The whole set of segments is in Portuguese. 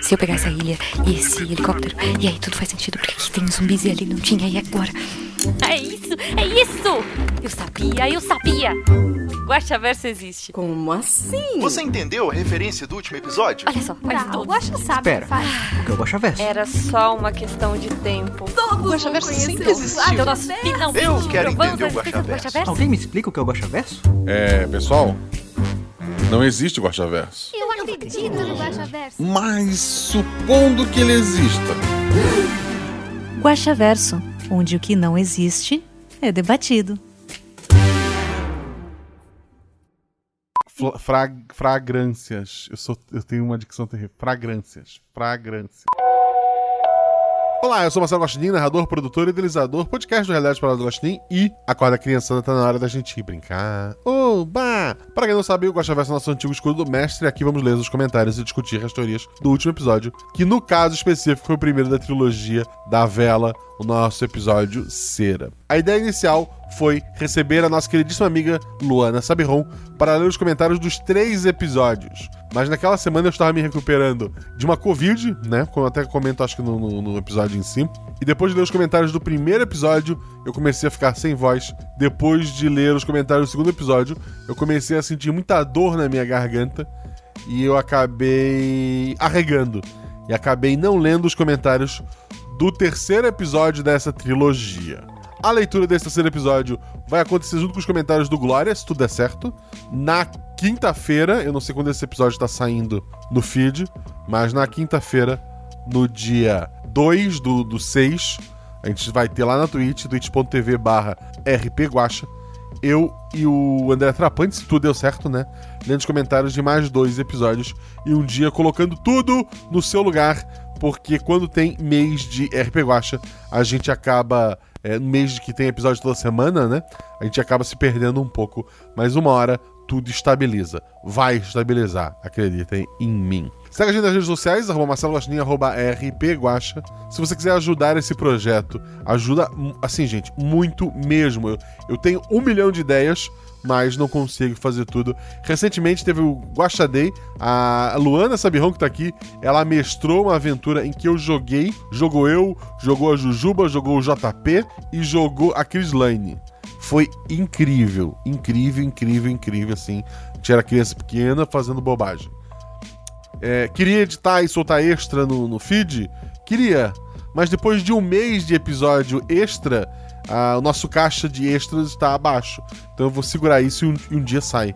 Se eu pegar essa ilha e esse helicóptero, e aí tudo faz sentido, porque aqui tem zumbis e ali não tinha, e agora? É isso, é isso! Eu sabia, eu sabia! Guaxaverso existe. Como assim? Você entendeu a referência do último episódio? Olha só, faz Tá, o. Guaxa sabe o Espera. O que é o Guaxaverso? Era só uma questão de tempo. Todos O Guaxaverso sempre existiu. o Então nós Guaxaverso. finalmente Eu quero entender o Guaxaverso. Alguém me explica o que é o Guaxaverso? É, pessoal, não existe Guaxaverso. Eu acredito no Guaxaverso. Mas supondo que ele exista. Guaxaverso, onde o que não existe é debatido. Fra- fragrâncias. Eu, sou, eu tenho uma dicção terrível. Fragrâncias. Fragrâncias. Olá, eu sou Marcelo Gostin, narrador, produtor e idealizador, podcast do Realidade para do Gostin e Acorda Criançada tá na hora da gente ir brincar. Oba! Para quem não sabe, o Guaxaverso é nosso antigo escudo do mestre aqui vamos ler os comentários e discutir as teorias do último episódio, que no caso específico foi o primeiro da trilogia da Vela, o nosso episódio Cera. A ideia inicial foi receber a nossa queridíssima amiga Luana Sabiron para ler os comentários dos três episódios. Mas naquela semana eu estava me recuperando de uma Covid, né? Como eu até comento, acho que no, no- no episódio em si. E depois de ler os comentários do primeiro episódio, eu comecei a ficar sem voz. Depois de ler os comentários do segundo episódio, eu comecei a sentir muita dor na minha garganta. E eu acabei arregando. E acabei não lendo os comentários do terceiro episódio dessa trilogia. A leitura desse terceiro episódio vai acontecer junto com os comentários do Glória, se tudo der certo. Na quinta-feira, eu não sei quando esse episódio tá saindo no feed, mas na quinta-feira, no dia 2 do, do 6, a gente vai ter lá na Twitch, twitch.tv barra rpguacha, eu e o André Trapante, se tudo deu certo, né? Lendo os comentários de mais dois episódios e um dia colocando tudo no seu lugar, porque quando tem mês de RP Guacha, a gente acaba. É, no mês de que tem episódio toda semana, né? A gente acaba se perdendo um pouco, mas uma hora tudo estabiliza. Vai estabilizar, acreditem em mim. Segue a gente nas redes sociais, arroba Marcelo Guaxinim, arroba rpguacha. Se você quiser ajudar esse projeto, ajuda, assim, gente, muito mesmo. Eu, eu tenho um milhão de ideias, mas não consigo fazer tudo. Recentemente teve o Guaxa Day, a Luana Sabirrão, que tá aqui, ela mestrou uma aventura em que eu joguei, jogou eu, jogou a Jujuba, jogou o JP e jogou a Chris Lane. Foi incrível, incrível, incrível, incrível, assim. Tinha criança pequena fazendo bobagem. É, queria editar e soltar extra no, no feed? Queria. Mas depois de um mês de episódio extra, ah, o nosso caixa de extras está abaixo. Então eu vou segurar isso e um, e um dia sai.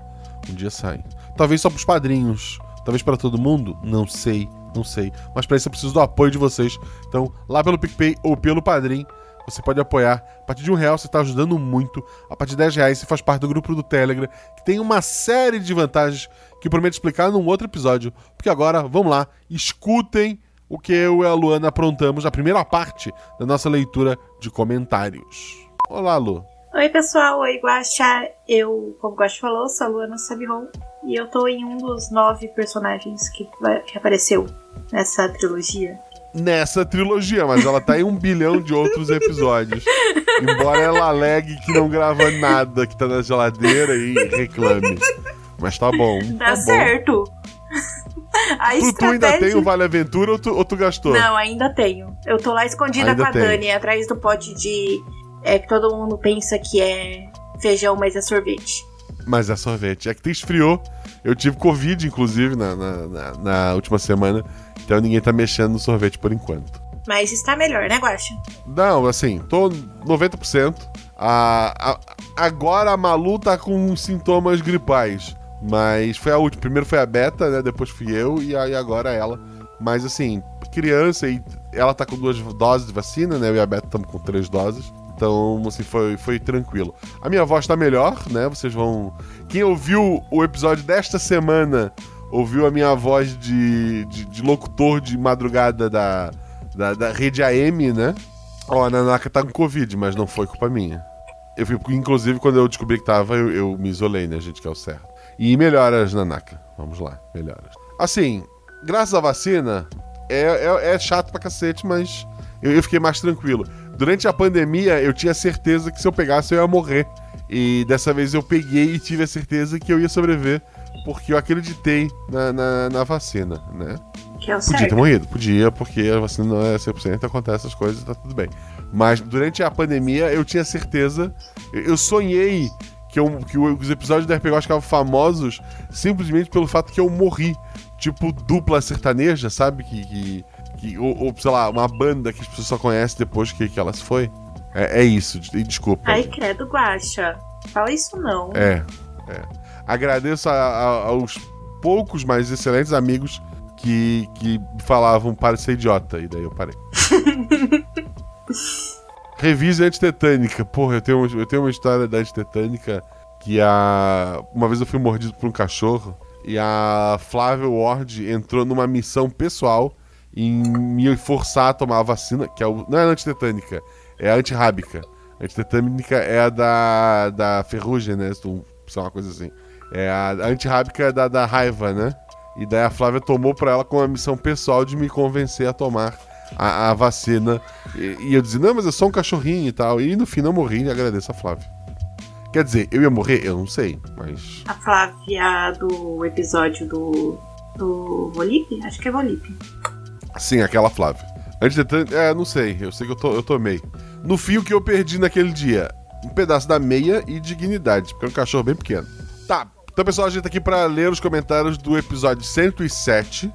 Um dia sai. Talvez só pros padrinhos. Talvez para todo mundo? Não sei. Não sei. Mas para isso eu preciso do apoio de vocês. Então, lá pelo PicPay ou pelo Padrim, você pode apoiar. A partir de um real você está ajudando muito. A partir de 10 reais você faz parte do grupo do Telegram, que tem uma série de vantagens que prometo explicar num outro episódio. Porque agora, vamos lá, escutem o que eu e a Luana aprontamos na primeira parte da nossa leitura de comentários. Olá, Lu. Oi, pessoal. Oi, Guaxa. Eu, como o Guaxa falou, sou a Luana Sabiron. E eu tô em um dos nove personagens que, que apareceu nessa trilogia. Nessa trilogia, mas ela tá em um bilhão de outros episódios. Embora ela alegue que não grava nada, que tá na geladeira e reclame. Mas tá bom. Dá tá bom. A Tu, tu ainda estratégia... tem o Vale Aventura ou tu, ou tu gastou? Não, ainda tenho. Eu tô lá escondida Ainda com a tem. Dani, atrás do pote de. É que todo mundo pensa que é feijão, mas é sorvete. Mas é sorvete. É que tu esfriou. Eu tive Covid, inclusive, na, na, na- na última semana. Então ninguém tá mexendo no sorvete por enquanto. Mas está melhor, né, Guaxa? Não, assim, tô 90%. A, a- agora a Malu tá com sintomas gripais. Mas foi a última. Primeiro foi a Beta, né? Depois fui eu e aí agora ela. Mas assim, criança e ela tá com duas doses de vacina, né? Eu e a Beta estamos com três doses. Então, assim, foi, foi tranquilo. A minha voz tá melhor, né? Vocês vão. Quem ouviu o episódio desta semana ouviu a minha voz de, de, de locutor de madrugada da, da, da rede AM, né? Ó, a Nanaka tá com Covid, mas não foi culpa minha. Eu inclusive, quando eu descobri que tava, eu, eu me isolei, né, gente, que é o certo. E melhoras, Nanaka. Vamos lá, melhoras. Assim, graças à vacina, é, é, é chato pra cacete, mas eu, eu fiquei mais tranquilo. Durante a pandemia, eu tinha certeza que se eu pegasse, eu ia morrer. E dessa vez eu peguei e tive a certeza que eu ia sobreviver. porque eu acreditei na, na, na vacina, né? Que é Podia certo. ter morrido, podia, porque a vacina não é 100%, acontece essas coisas, tá tudo bem. Mas durante a pandemia eu tinha certeza, eu eu sonhei que, eu, que os episódios da RPG ficavam famosos simplesmente pelo fato que eu morri. Tipo dupla sertaneja, sabe? Que, que, que- ou, ou, sei lá, uma banda que as pessoas só conhecem depois que, que ela se foi. É, é isso, de- desculpa. Ai, credo, Guaxa. Fala isso não. É, é. Agradeço a- a- aos poucos, mas excelentes amigos que, que falavam para ser idiota. E daí eu parei. Revise antitetânica. Porra, eu tenho, eu tenho uma história da antitetânica que a. Uma vez eu fui mordido por um cachorro e a Flávia Ward entrou numa missão pessoal em me forçar a tomar a vacina, que é o, não é a antitetânica, é a antirrábica. A antitetânica é a da, da ferrugem, né? Sei lá, uma coisa assim. É a, a antirrábica é da, da raiva, né? E daí a Flávia tomou pra ela com a missão pessoal de me convencer a tomar a, a vacina. E, e eu dizia, não, mas eu sou um cachorrinho e tal. E no fim não morri e agradeço a Flávia. Quer dizer, eu ia morrer? Eu não sei, mas. A Flávia do episódio do. do Volipe? Acho que é Volipe. Sim, aquela Flávia. Antitetânica, é, não sei. Eu sei que eu, to, eu tomei. No fio que eu perdi naquele dia, um pedaço da meia e dignidade, porque é um cachorro bem pequeno. Tá, então pessoal, a gente tá aqui pra ler os comentários do episódio 107,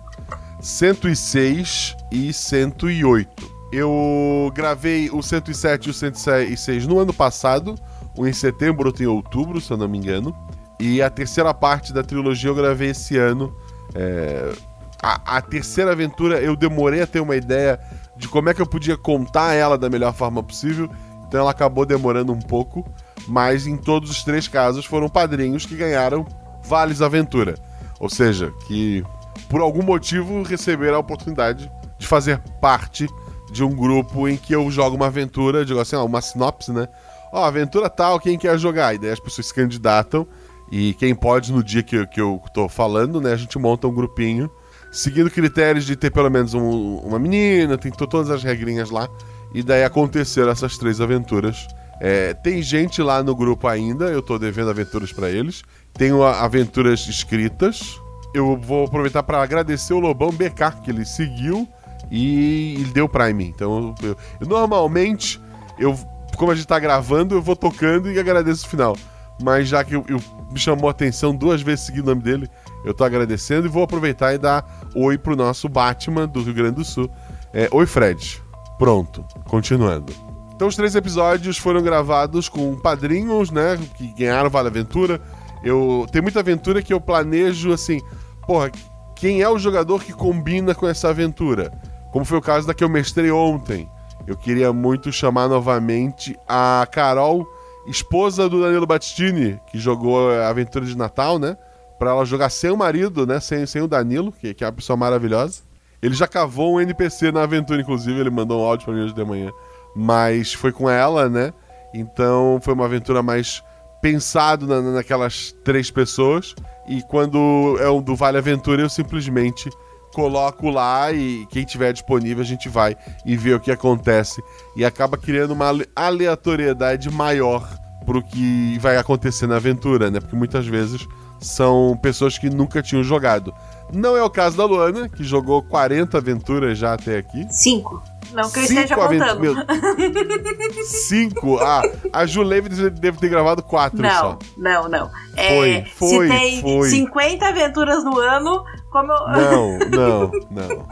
106 e 108. Eu gravei o 107 e o 106 no ano passado, um em setembro, outro em outubro, se eu não me engano. E a terceira parte da trilogia eu gravei esse ano. É, a, a terceira aventura eu demorei a ter uma ideia de como é que eu podia contar ela da melhor forma possível, então ela acabou demorando um pouco, mas em todos os três casos foram padrinhos que ganharam vales aventura. Ou seja, que por algum motivo receberam a oportunidade de fazer parte de um grupo em que eu jogo uma aventura, digo assim, uma sinopse, né? Ó, aventura tal, quem quer jogar? E daí as pessoas se candidatam e quem pode no dia que, eu- que eu tô falando, né? A gente monta um grupinho seguindo critérios de ter pelo menos um- uma menina, tem to- todas as regrinhas lá. E daí aconteceram essas três aventuras. É, tem gente lá no grupo ainda, eu tô devendo aventuras pra eles. Tenho aventuras escritas. Eu vou aproveitar pra agradecer o Lobão BK, que ele seguiu e ele deu Prime. Então, eu, eu- normalmente, eu, como a gente tá gravando, eu vou tocando e agradeço o final. Mas já que eu, eu- me chamou a atenção duas vezes seguindo o nome dele, eu tô agradecendo e vou aproveitar e dar oi pro nosso Batman do Rio Grande do Sul. É, oi, Fred. Pronto, continuando. Então, os três episódios foram gravados com padrinhos, né? Que ganharam Vale Aventura. Eu tem muita aventura que eu planejo assim, porra, quem é o jogador que combina com essa aventura? Como foi o caso da que eu mestrei ontem. Eu queria muito chamar novamente a Carol, esposa do Danilo Battistini, que jogou a aventura de Natal, né? Pra ela jogar sem o marido, né? Sem, sem o Danilo, que, que é uma pessoa maravilhosa. Ele já cavou um NPC na aventura, inclusive, ele mandou um áudio pra mim hoje de manhã. Mas foi com ela, né? Então foi uma aventura mais pensado na, naquelas três pessoas. E quando é um do Vale Aventura, eu simplesmente coloco lá e quem tiver disponível a gente vai e vê o que acontece. E acaba criando uma ale- aleatoriedade maior pro que vai acontecer na aventura, né? Porque muitas vezes são pessoas que nunca tinham jogado. Não é o caso da Luana, que jogou 40 aventuras já até aqui. Cinco. Não que eu Cinco esteja contando. Meu- Cinco? Ah, a Juleve deve ter gravado quatro Não, só. não, não. Foi, É, foi, se tem foi. 50 aventuras no ano, como eu. Não, não, não.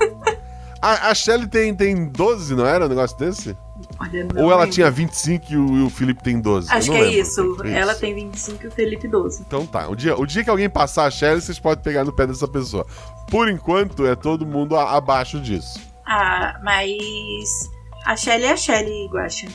A, a Shelly tem, tem 12, não era um negócio desse? Olha, não Ou ela lembro. tinha 25 e o, e o Felipe tem 12? Acho que é isso. É Ela tem 25 e o Felipe 12. Então tá, o dia, o dia que alguém passar a Shelly, vocês podem pegar no pé dessa pessoa. Por enquanto, é todo mundo a- abaixo disso. Ah, mas. A Shelly é a Shelly, Guaxa.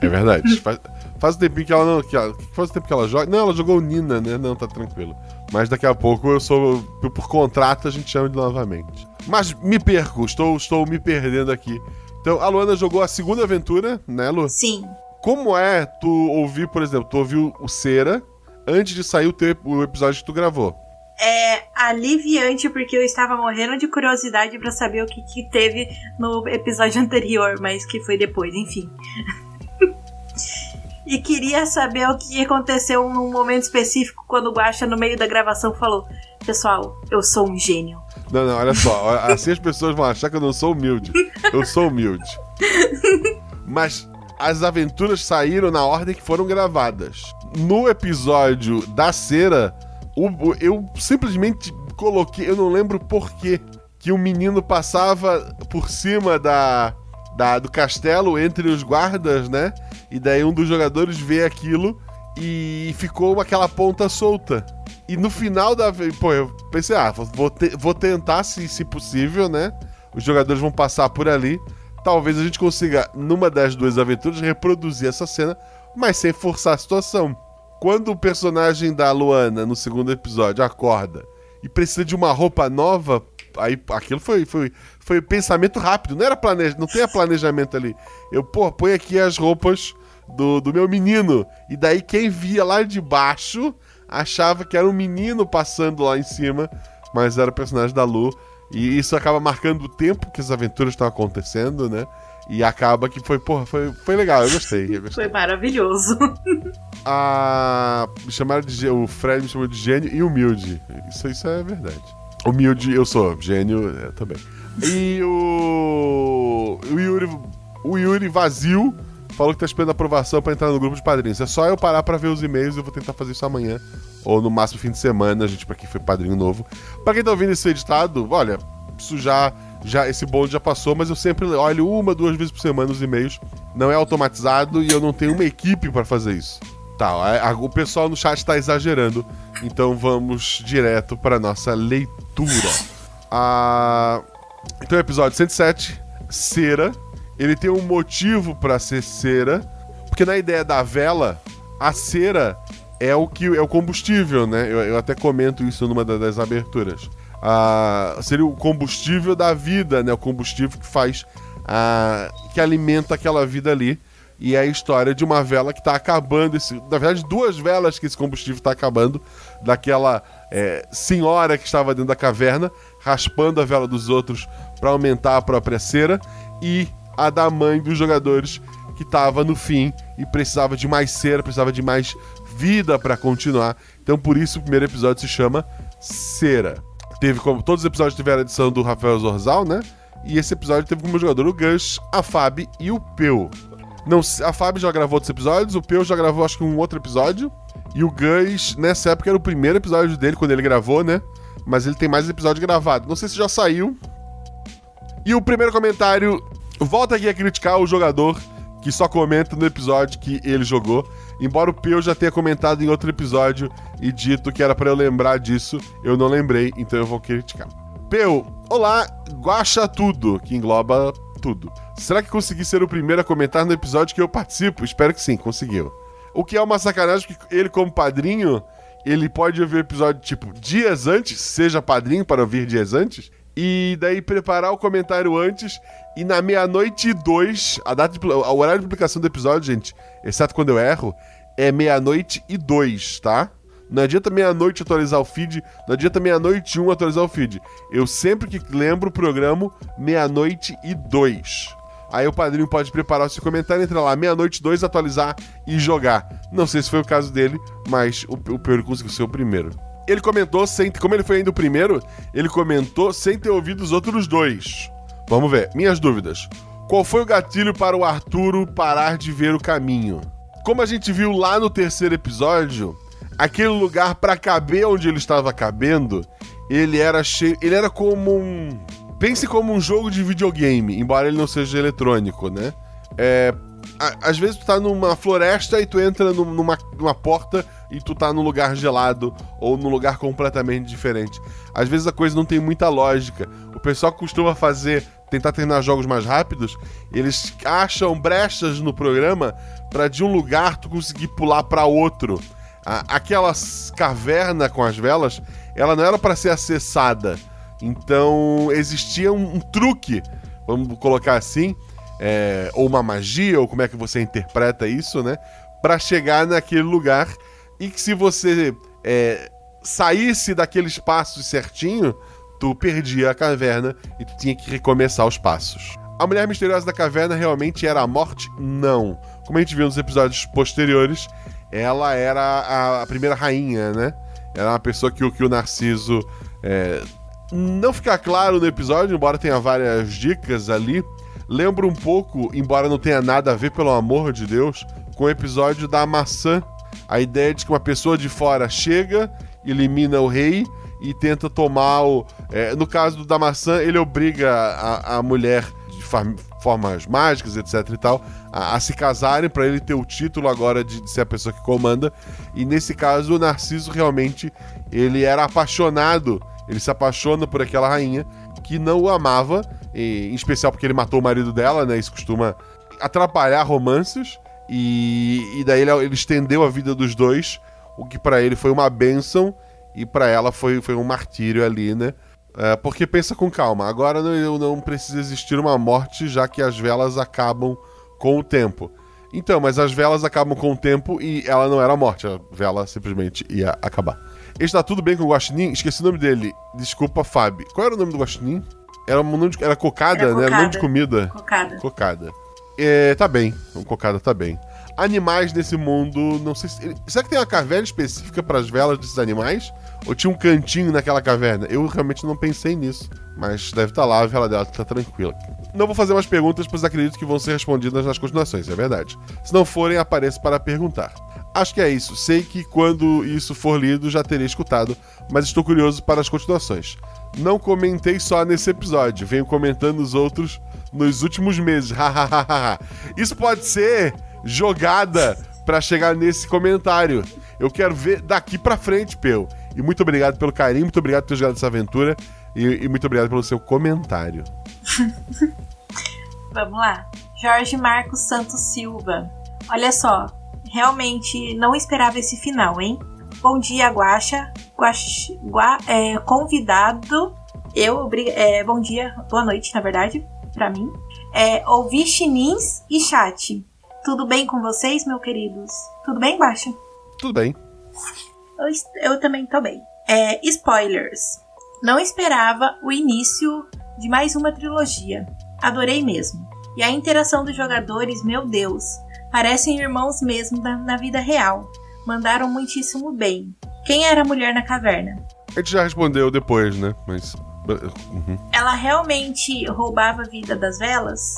É verdade. faz, faz um tempinho que ela não. Que ela, faz um tempo que ela joga. Não, ela jogou Nina, né? Não, tá tranquilo. Mas daqui a pouco eu sou. Por, por contrato a gente chama de novamente. Mas me perco, estou, estou me perdendo aqui. Então, a Luana jogou a segunda aventura, né, Lu? Sim. Como é tu ouvir, por exemplo, tu ouviu o Cera antes de sair o, teu, o episódio que tu gravou? É aliviante porque eu estava morrendo de curiosidade pra saber o que, que teve no episódio anterior, mas que foi depois, enfim. e queria saber o que aconteceu num momento específico quando o Guaxa, no meio da gravação, falou: Pessoal, eu sou um gênio. Não, não, olha só. Assim as pessoas vão achar que eu não sou humilde. Eu sou humilde. Mas as aventuras saíram na ordem que foram gravadas. No episódio da cera, o- eu simplesmente coloquei, eu não lembro porquê, que o menino passava por cima da, da- do castelo entre os guardas, né? E daí um dos jogadores vê aquilo e ficou aquela ponta solta. E no final da pô, eu pensei, ah, vou, te- vou tentar, se, se possível, né? Os jogadores vão passar por ali. Talvez a gente consiga, numa das duas aventuras, reproduzir essa cena, mas sem forçar a situação. Quando o personagem da Luana, no segundo episódio, acorda e precisa de uma roupa nova, aí aquilo foi, foi, foi pensamento rápido, não era planeja, não tem planejamento ali. Eu, pô, põe aqui as roupas do, do meu menino. E daí quem via lá de baixo achava que era um menino passando lá em cima, mas era o personagem da Lu. E isso acaba marcando o tempo que as aventuras estão acontecendo, né? E acaba que foi, porra, foi, foi legal, eu gostei. Eu gostei. Foi maravilhoso. A... Me chamaram de O Fred me chamou de gênio e humilde. Isso, isso é verdade. Humilde eu sou, gênio é, também. E o. O Yuri, o Yuri vazio falou que tá esperando aprovação pra entrar no grupo de padrinhos. É só eu parar pra ver os e-mails e eu vou tentar fazer isso amanhã. Ou no máximo fim de semana, gente, pra quem foi padrinho novo. Pra quem tá ouvindo esse editado, olha, isso já. Esse bonde já passou, mas eu sempre olho uma, duas vezes por semana os e-mails. Não é automatizado e eu não tenho uma equipe pra fazer isso. Tá, a- o pessoal no chat tá exagerando. Então vamos direto para nossa leitura. Ah, então, episódio 107, cera. Ele tem um motivo para ser cera, porque na ideia da vela, a cera é o que é o combustível, né? Eu, eu até comento isso numa da- das aberturas. Ah, seria o combustível da vida, né? O combustível que faz, ah, que alimenta aquela vida ali. E é a história de uma vela que está acabando. Esse, na verdade, duas velas que esse combustível está acabando. Daquela é, senhora que estava dentro da caverna, raspando a vela dos outros para aumentar a própria cera. E a da mãe dos jogadores, que estava no fim e precisava de mais cera, precisava de mais vida para continuar. Então, por isso, o primeiro episódio se chama Cera. Teve como. Todos os episódios tiveram a edição do Rafael Zorzal, né? E esse episódio teve como jogador o Gus, a Fab e o Peu. Não, a Fábio já gravou outros episódios, o Peu já gravou acho que um outro episódio. E o Gus, nessa época, era o primeiro episódio dele, quando ele gravou, né? Mas ele tem mais episódio gravado. Não sei se já saiu. E o primeiro comentário volta aqui a criticar o jogador que só comenta no episódio que ele jogou. Embora o Peu já tenha comentado em outro episódio e dito que era pra eu lembrar disso, eu não lembrei, então eu vou criticar. Peu, olá, guacha tudo, que engloba tudo. Será que consegui ser o primeiro a comentar no episódio que eu participo? Espero que sim, conseguiu. O que é uma sacanagem, porque ele, como padrinho, ele pode ouvir o episódio, tipo, dias antes, seja padrinho para ouvir dias antes, e daí preparar o comentário antes, e na meia-noite e dois, a data de, o horário de publicação do episódio, gente, exceto quando eu erro, é meia-noite e dois, tá? Não adianta meia-noite atualizar o feed, não adianta meia-noite um atualizar o feed. Eu sempre que lembro o programa, meia-noite e dois. Aí o padrinho pode preparar o seu comentário, entrar lá, meia-noite, dois, atualizar e jogar. Não sei se foi o caso dele, mas o, o Pedro conseguiu ser o primeiro. Ele comentou sem. Como ele foi ainda o primeiro, ele comentou sem ter ouvido os outros dois. Vamos ver. Minhas dúvidas. Qual foi o gatilho para o Arturo parar de ver o caminho? Como a gente viu lá no terceiro episódio, aquele lugar para caber onde ele estava cabendo, ele era cheio. Ele era como um. Pense como um jogo de videogame, embora ele não seja eletrônico, né? É, às vezes tu tá numa floresta e tu entra num- numa, numa porta e tu tá num lugar gelado ou num lugar completamente diferente. Às vezes a coisa não tem muita lógica. O pessoal costuma fazer, tentar terminar jogos mais rápidos, eles acham brechas no programa pra de um lugar tu conseguir pular pra outro. Aquela caverna com as velas, ela não era pra ser acessada. Então existia um, um truque, vamos colocar assim, é, ou uma magia, ou como é que você interpreta isso, né? Pra chegar naquele lugar e que se você é, saísse daquele espaço certinho, tu perdia a caverna e tu tinha que recomeçar os passos. A mulher misteriosa da caverna realmente era a morte? Não. como a gente viu nos episódios posteriores, ela era a, primeira rainha, né? Era uma pessoa que, o- que o Narciso. é, não fica claro no episódio, embora tenha várias dicas ali. Lembra um pouco, embora não tenha nada a ver, pelo amor de Deus, com o episódio da maçã. A ideia de que uma pessoa de fora chega, elimina o rei e tenta tomar o. é, no caso da maçã, ele obriga a, a mulher de formas mágicas, etc e tal, a, a se casarem para ele ter o título agora de, de ser a pessoa que comanda. E nesse caso, o Narciso realmente ele era apaixonado, ele se apaixona por aquela rainha que não o amava, e- em especial porque ele matou o marido dela, né? Isso costuma atrapalhar romances. E, e daí ele, ele estendeu a vida dos dois, o que pra ele foi uma bênção e pra ela foi, foi um martírio ali, né? É, porque pensa com calma, agora não, não precisa existir uma morte, já que as velas acabam com o tempo. Então, mas as velas acabam com o tempo e ela não era morte, a vela simplesmente ia acabar. Está tudo bem com o Guaxinim? Esqueci o nome dele. Desculpa, Fábio. Qual era o nome do Guaxinim? Era, um nome de, era cocada, Era né? Era nome de cocada. comida. Cocada. Cocada. É, tá bem. O cocada tá bem. Animais nesse mundo, não sei se. Será que tem uma caverna específica para as velas desses animais? Ou tinha um cantinho naquela caverna? Eu realmente não pensei nisso. Mas deve estar lá, a vela dela tá tranquila. Não vou fazer mais perguntas, pois acredito que vão ser respondidas nas continuações, é verdade. Se não forem, apareço para perguntar. Acho que é isso. Sei que quando isso for lido já terei escutado, mas estou curioso para as continuações. Não comentei só nesse episódio, venho comentando os outros nos últimos meses. Isso pode ser jogada para chegar nesse comentário. Eu quero ver daqui pra frente, Peu. E muito obrigado pelo carinho, muito obrigado por ter jogado essa aventura e, e muito obrigado pelo seu comentário. Vamos lá. Jorge Marcos Santos Silva. Olha só, realmente não esperava esse final, hein? Bom dia, Guaxa. Guax, Gua- é, convidado. Eu, é, bom dia, boa noite, na verdade, pra mim. É, ouvi chinins e chat. Tudo bem com vocês, meus queridos? Tudo bem, Guaxa? Tudo bem. Eu, eu também tô bem. É, spoilers. Não esperava o início de mais uma trilogia. Adorei mesmo. E a interação dos jogadores, meu Deus, parecem irmãos mesmo na, na vida real. Mandaram muitíssimo bem. Quem era a mulher na caverna? A gente já respondeu depois, né? Mas. Uhum. Ela realmente roubava a vida das velas?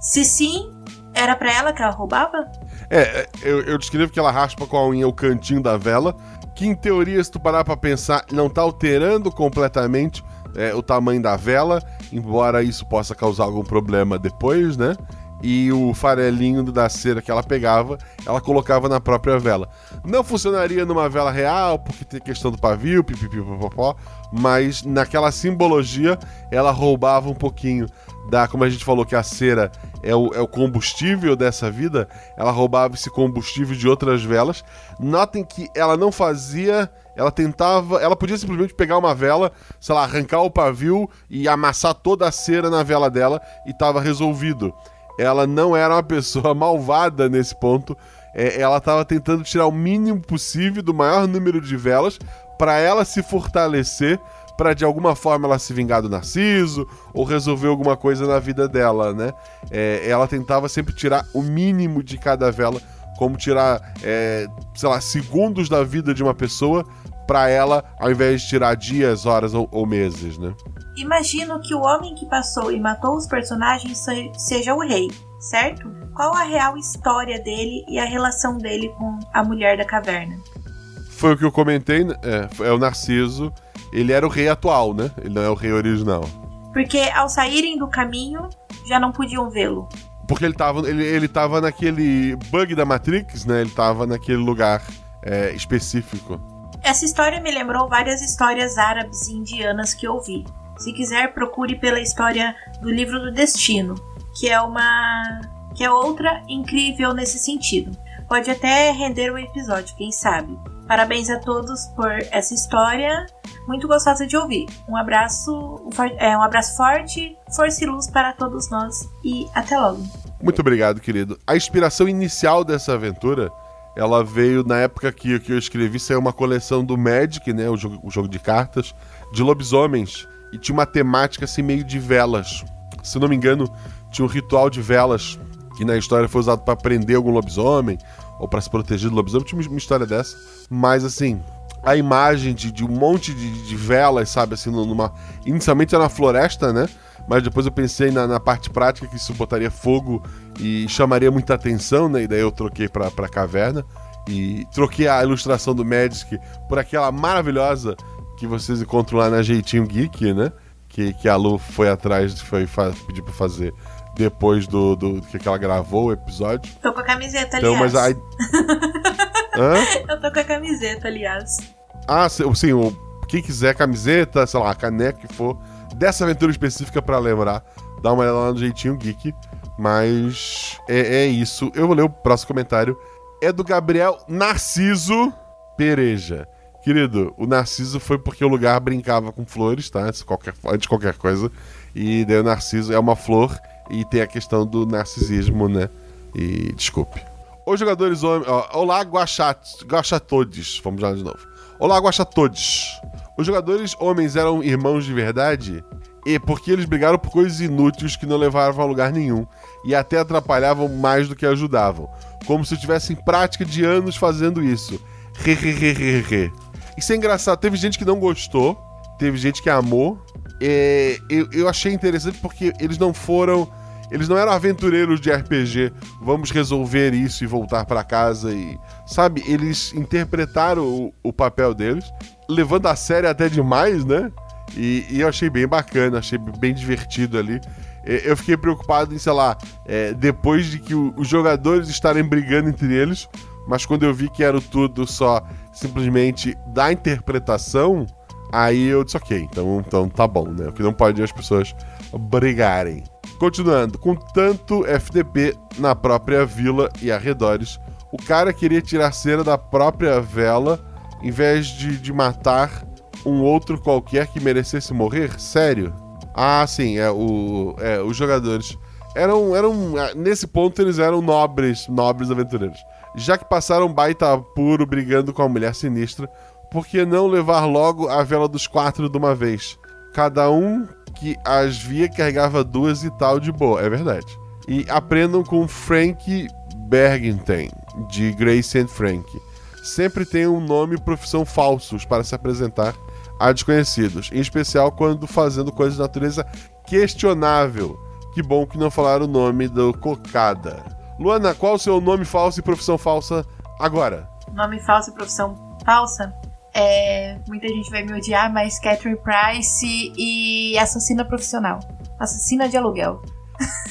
Se sim, era pra ela que ela roubava? É, eu, eu descrevo que ela raspa com a unha o cantinho da vela, que em teoria, se tu parar pra pensar, não tá alterando completamente é, o tamanho da vela, embora isso possa causar algum problema depois, né? E o farelinho da cera que ela pegava, ela colocava na própria vela. Não funcionaria numa vela real, porque tem questão do pavio, pipipipopopó, mas naquela simbologia, ela roubava um pouquinho da, como a gente falou que a cera é o, é o combustível dessa vida, ela roubava esse combustível de outras velas. Notem que ela não fazia, ela tentava, ela podia simplesmente pegar uma vela, sei lá, arrancar o pavio e amassar toda a cera na vela dela e tava resolvido. Ela não era uma pessoa malvada nesse ponto. É, ela estava tentando tirar o mínimo possível do maior número de velas para ela se fortalecer para de alguma forma ela se vingar do Narciso ou resolver alguma coisa na vida dela, né? É, ela tentava sempre tirar o mínimo de cada vela, como tirar, é, sei lá, segundos da vida de uma pessoa para ela, ao invés de tirar dias, horas ou, ou meses, né? Imagino que o homem que passou e matou os personagens se- seja o rei, certo? Qual a real história dele e a relação dele com a mulher da caverna? Foi o que eu comentei, né? é, é o Narciso. Ele era o rei atual, né? Ele não é o rei original. Porque ao saírem do caminho já não podiam vê-lo. Porque ele tava, ele, ele tava naquele bug da Matrix, né? Ele tava naquele lugar é, específico. Essa história me lembrou várias histórias árabes e indianas que eu vi. Se quiser, procure pela história do livro do destino, que é uma que é outra incrível nesse sentido. Pode até render um episódio, quem sabe. Parabéns a todos por essa história, muito gostosa de ouvir. Um abraço, é, um abraço forte, força e luz para todos nós e até logo. Muito obrigado, querido. A inspiração inicial dessa aventura, ela veio na época que, que eu escrevi, saiu uma coleção do Magic, né? O jogo, o jogo de cartas, de lobisomens. E tinha uma temática assim meio de velas. Se não me engano, tinha um ritual de velas. que na história foi usado pra prender algum lobisomem ou pra se proteger do lobisomem. Tinha uma história dessa. Mas assim, a imagem de, de um monte de, de velas, sabe, assim, numa. Inicialmente era na floresta, né? Mas depois eu pensei na, na parte prática que isso botaria fogo e chamaria muita atenção, né? E daí eu troquei pra, pra caverna. E troquei a ilustração do Magic por aquela maravilhosa que vocês encontram lá na Jeitinho Geek, né? Que, que a Lu foi atrás, foi pedir pra fazer depois do, do que ela gravou o episódio. Tô com a camiseta, Então, aliás. mas aí. Hã? Eu tô com a camiseta, aliás. Ah, sim, quem quiser camiseta, sei lá, caneca que for, dessa aventura específica pra lembrar, dá uma olhada lá no Jeitinho Geek. Mas é, é isso. Eu vou ler o próximo comentário. É do Gabriel Narciso Pereja. Querido, o Narciso foi porque o lugar brincava com flores, tá? Antes de qualquer, de qualquer coisa. E daí o Narciso é uma flor e tem a questão do narcisismo, né? E desculpe. Os jogadores homens. Olá, Guachat, Guachatodes. Vamos lá de novo. Olá, Guachatodes. Os jogadores homens eram irmãos de verdade? E porque eles brigaram por coisas inúteis que não levavam a lugar nenhum e até atrapalhavam mais do que ajudavam. Como se tivessem prática de anos fazendo isso. Hehehehe. Isso é engraçado. Teve gente que não gostou, teve gente que amou. É, eu, eu achei interessante porque eles não foram. Eles não eram aventureiros de RPG. Vamos resolver isso e voltar pra casa e. Sabe? Eles interpretaram o, o papel deles, levando a sério até demais, né? E, e eu achei bem bacana, achei bem divertido ali. Eu fiquei preocupado em, sei lá, é, depois de que o- os jogadores estarem brigando entre eles, mas quando eu vi que era tudo só simplesmente da interpretação, aí eu disse, ok, então, então tá bom, né? O que não pode as pessoas brigarem. Continuando, com tanto FDP na própria vila e arredores, o cara queria tirar cera da própria vela em vez de, de matar um outro qualquer que merecesse morrer? Sério? Ah, sim, é, o, é os jogadores eram, eram. ah, Nesse ponto, eles eram nobres, nobres aventureiros. Já que passaram baita puro brigando com a mulher sinistra, por que não levar logo a vela dos quatro de uma vez? Cada um que as via carregava duas e tal de boa, é verdade. E aprendam com Frank Bergenten, de Grace and Frank. Sempre tem um nome e profissão falsos para se apresentar a desconhecidos, em especial quando fazendo coisas de natureza questionável. Que bom que não falaram o nome do Cocada. Luana, qual o seu nome falso e profissão falsa agora? Nome falso e profissão falsa. É, muita gente vai me odiar, mas Catherine Price e assassina profissional. Assassina de aluguel.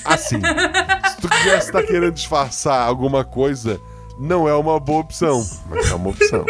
Assim, se tu quiser estar querendo disfarçar alguma coisa, não é uma boa opção, mas é uma opção.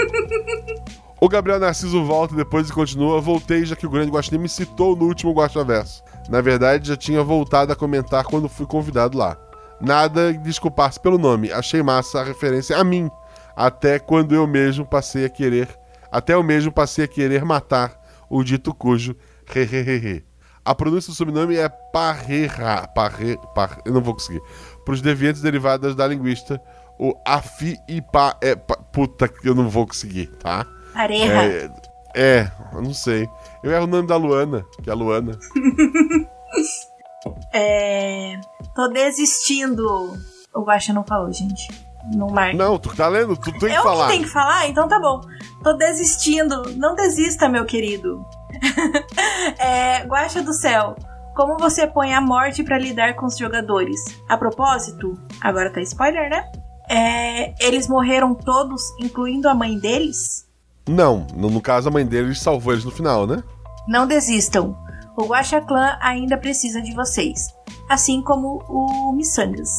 O Gabriel Narciso volta depois e continua. Voltei já que o grande Guaxinim me citou no último Guaxaverso. Na verdade, já tinha voltado a comentar quando fui convidado lá. Nada de desculpar-se pelo nome. Achei massa a referência a mim. Até quando eu mesmo passei a querer. Até eu mesmo passei a querer matar o dito cujo. Hehehehe. A pronúncia do sobrenome é Parreira. Parre, par, eu não vou conseguir. Para os deviantes derivadas da linguista, o afi e pa é. pa- puta, que eu não vou conseguir, tá? Pareja. É, é, eu não sei. Eu erro o nome da Luana, que é a Luana. É, tô desistindo. O Guaxa não falou, gente. Não marca. Não, tu tá lendo? Tu tem que Eu falar. que tenho que falar? Então tá bom. Tô desistindo. Não desista, meu querido. é, Guaxa do céu. Como você põe a morte pra lidar com os jogadores? A propósito, agora tá spoiler, né? É, eles morreram todos, incluindo a mãe deles? Não, no, caso a mãe dele salvou eles no final, né? Não desistam. O Guaxa Clã ainda precisa de vocês. Assim como o Missangas.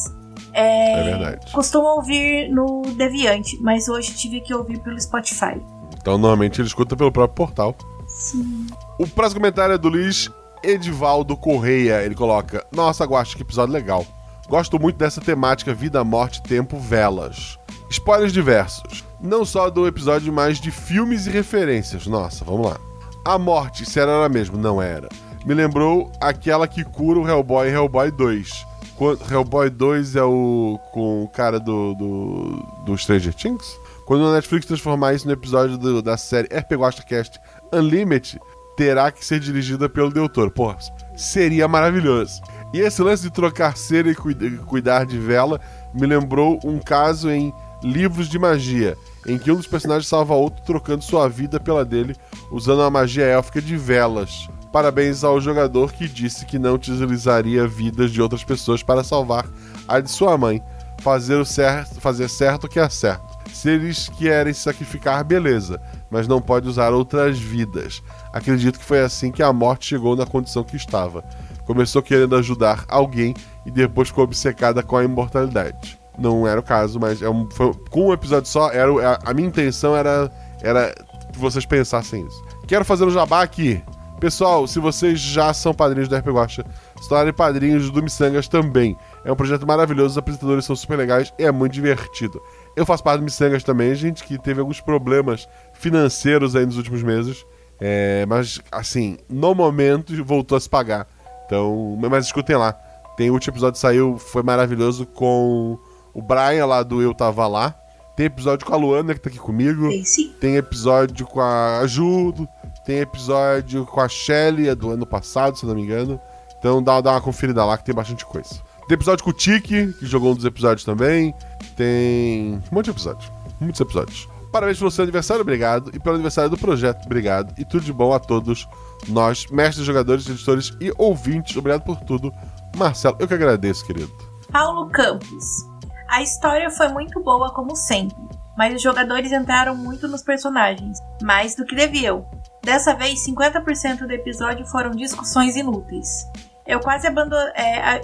É, É verdade. Costumo ouvir no Deviante, mas hoje tive que ouvir pelo Spotify. Então normalmente ele escuta pelo próprio portal. Sim. O próximo comentário é do Luiz Edivaldo Correia. Ele coloca: Nossa, Guacha, que episódio legal. Gosto muito dessa temática vida, morte, tempo, velas. Spoilers diversos. Não só do episódio, mas de filmes e referências. Nossa, vamos lá. A morte, se era mesmo, não era. Me lembrou aquela que cura o Hellboy em Hellboy 2. Quando, Hellboy 2 é o com o cara do, do, do Stranger Things? Quando a Netflix transformar isso no episódio do- da série RP Guacha Cast Unlimited, terá que ser dirigida pelo Del Toro. Porra, seria maravilhoso. E esse lance de trocar cera e cuidar de vela me lembrou um caso em Livros de Magia, em que um dos personagens salva outro trocando sua vida pela dele, usando a magia élfica de velas. Parabéns ao jogador que disse que não utilizaria vidas de outras pessoas para salvar a de sua mãe. Fazer o certo, fazer certo que é certo. Se eles querem sacrificar, beleza, mas não pode usar outras vidas. Acredito que foi assim que a morte chegou na condição que estava. Começou querendo ajudar alguém e depois ficou obcecada com a imortalidade. Não era o caso, mas é um, foi, com um episódio só, era, a, a minha intenção era, era que vocês pensassem isso. Quero fazer um jabá aqui. Pessoal, se vocês já são padrinhos do RP Guacha, se tornarem padrinhos do Missangas também. É um projeto maravilhoso, os apresentadores são super legais e é muito divertido. Eu faço parte do Missangas também, gente, que teve alguns problemas financeiros aí nos últimos meses. É, mas, assim, no momento voltou a se pagar. Então, mas escutem lá. Tem o último episódio que saiu, foi maravilhoso com o Brian lá do Eu Tava Lá. Tem episódio com a Luana que tá aqui comigo. Tem sim. Tem episódio com a Judo. Tem episódio com a Shelly, do ano passado, se não me engano. Então dá, dá uma conferida lá que tem bastante coisa. Tem episódio com o Tiki, que jogou um dos episódios também. Tem um monte de episódios. Muitos episódios. Parabéns pelo seu aniversário, obrigado. E pelo aniversário do projeto, obrigado. E tudo de bom a todos nós, mestres, jogadores, editores e ouvintes. Obrigado por tudo. Marcelo, eu que agradeço, querido. Paulo Campos. A história foi muito boa, como sempre, mas os jogadores entraram muito nos personagens, mais do que deviam. Dessa vez, 50% do episódio foram discussões inúteis. Eu quase abandonei. É, a...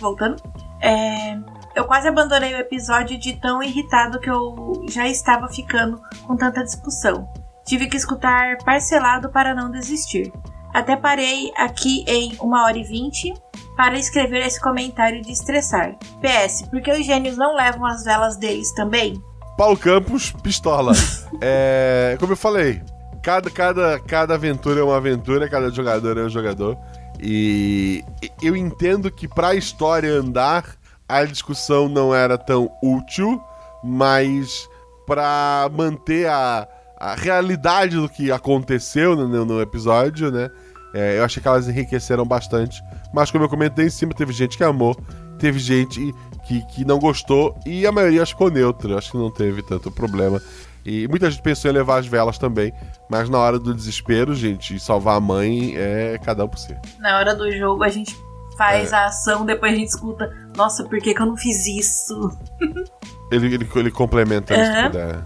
Voltando. É... Eu quase abandonei o episódio de tão irritado que eu já estava ficando com tanta discussão. Tive que escutar parcelado para não desistir. Até parei aqui em 1 hora e 20 para escrever esse comentário de estressar. PS, por que os gênios não levam as velas deles também? Paulo Campos, pistola. é, como eu falei, cada, cada, cada aventura é uma aventura, cada jogador é um jogador. E eu entendo que para a história andar, a discussão não era tão útil, mas para manter a, a realidade do que aconteceu no, no episódio, né? É, eu achei que elas enriqueceram bastante. Mas como eu comentei em cima, teve gente que amou, teve gente que, que não gostou, e a maioria ficou neutra. Acho que não teve tanto problema. E muita gente pensou em levar as velas também, mas na hora do desespero, gente, salvar a mãe é cada um por si. Na hora do jogo a gente faz é. a ação, depois a gente escuta, nossa, por que, que eu não fiz isso? ele, ele, ele complementa uhum. se puder.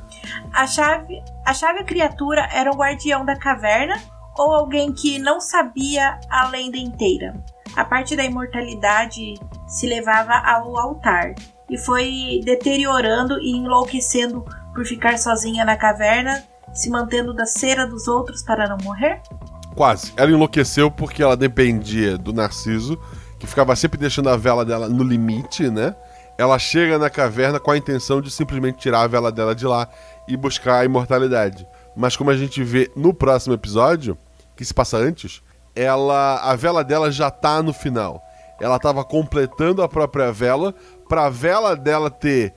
A chave, a chave criatura era o guardião da caverna ou alguém que não sabia a lenda inteira. A parte da imortalidade se levava ao altar e foi deteriorando e enlouquecendo por ficar sozinha na caverna, se mantendo da cera dos outros para não morrer? Quase. Ela enlouqueceu porque ela dependia do Narciso, que ficava sempre deixando a vela dela no limite, né? Ela chega na caverna com a intenção de simplesmente tirar a vela dela de lá e buscar a imortalidade. Mas como a gente vê no próximo episódio, que se passa antes, ela a vela dela já tá no final. Ela estava completando a própria vela para a vela dela ter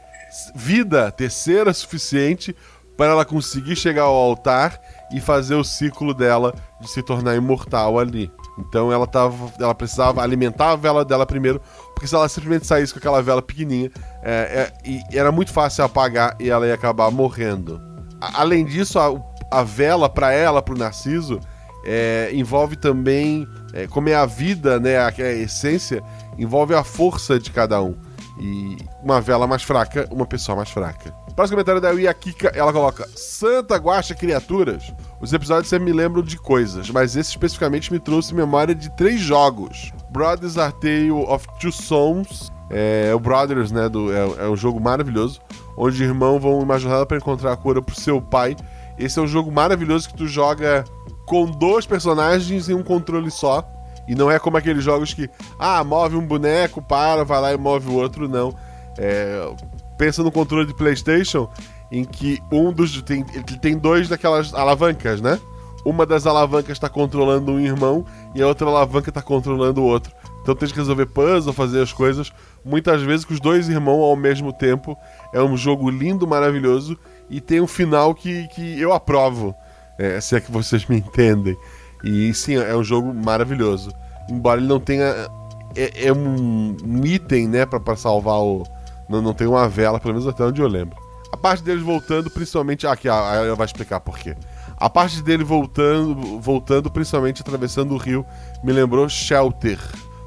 vida, ter cera suficiente para ela conseguir chegar ao altar e fazer o ciclo dela de se tornar imortal ali. Então ela tava, ela precisava alimentar a vela dela primeiro, porque se ela simplesmente saísse com aquela vela pequenininha, é, é, era muito fácil apagar e ela ia acabar morrendo. A, além disso, a, a vela para ela, para o Narciso, é, envolve também, é, como é a vida, né, a, a, essência, envolve a força de cada um. E uma vela mais fraca, uma pessoa mais fraca. Próximo comentário da Ia Kika, ela coloca: Santa Guacha Criaturas. Os episódios sempre me lembram de coisas, mas esse especificamente me trouxe memória de três jogos: Brothers Are Tale of Two Sons. É, o Brothers, né? Do, é, é um jogo maravilhoso, onde irmãos vão uma jornada para encontrar a cura pro seu pai. Esse é um jogo maravilhoso que tu joga com dois personagens em um controle só. E não é como aqueles jogos que, ah, move um boneco, para, vai lá e move o outro, não. É, pensa no controle de PlayStation, em que um dos. Tem, ele tem dois daquelas alavancas, né? Uma das alavancas está controlando um irmão e a outra alavanca está controlando o outro. Então tem que resolver puzzle, fazer as coisas. Muitas vezes com os dois irmãos ao mesmo tempo. É um jogo lindo, maravilhoso. E tem um final que, que eu aprovo é, se é que vocês me entendem. E sim, é um jogo maravilhoso. Embora ele não tenha é, é um, um item, né, pra, pra salvar o. Não, não tem uma vela, pelo menos até onde eu lembro. A parte deles voltando, principalmente. Ah, aqui, ah, ela vai explicar por quê. A parte dele voltando, voltando, principalmente atravessando o rio, me lembrou Shelter,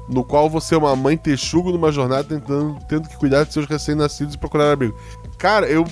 no qual você é uma mãe texugo numa jornada tentando, tendo que cuidar de seus recém-nascidos e procurar abrigo. Cara, eu.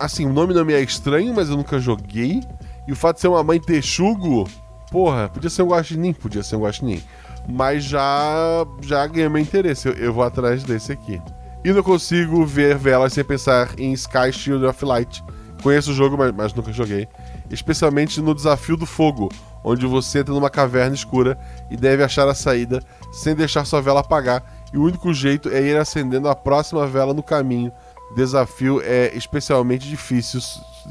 Assim, o nome não me é estranho, mas eu nunca joguei. E o fato de ser uma mãe texugo, porra, podia ser um guaxinim, podia ser um guaxinim. Mas já já ganhei meu interesse, eu, eu vou atrás desse aqui. E não consigo ver velas sem pensar em Sky Shield of Light. Conheço o jogo, mas, mas nunca joguei. Especialmente no Desafio do Fogo, onde você entra numa caverna escura e deve achar a saída sem deixar sua vela apagar. E o único jeito é ir acendendo a próxima vela no caminho. Desafio é especialmente difícil.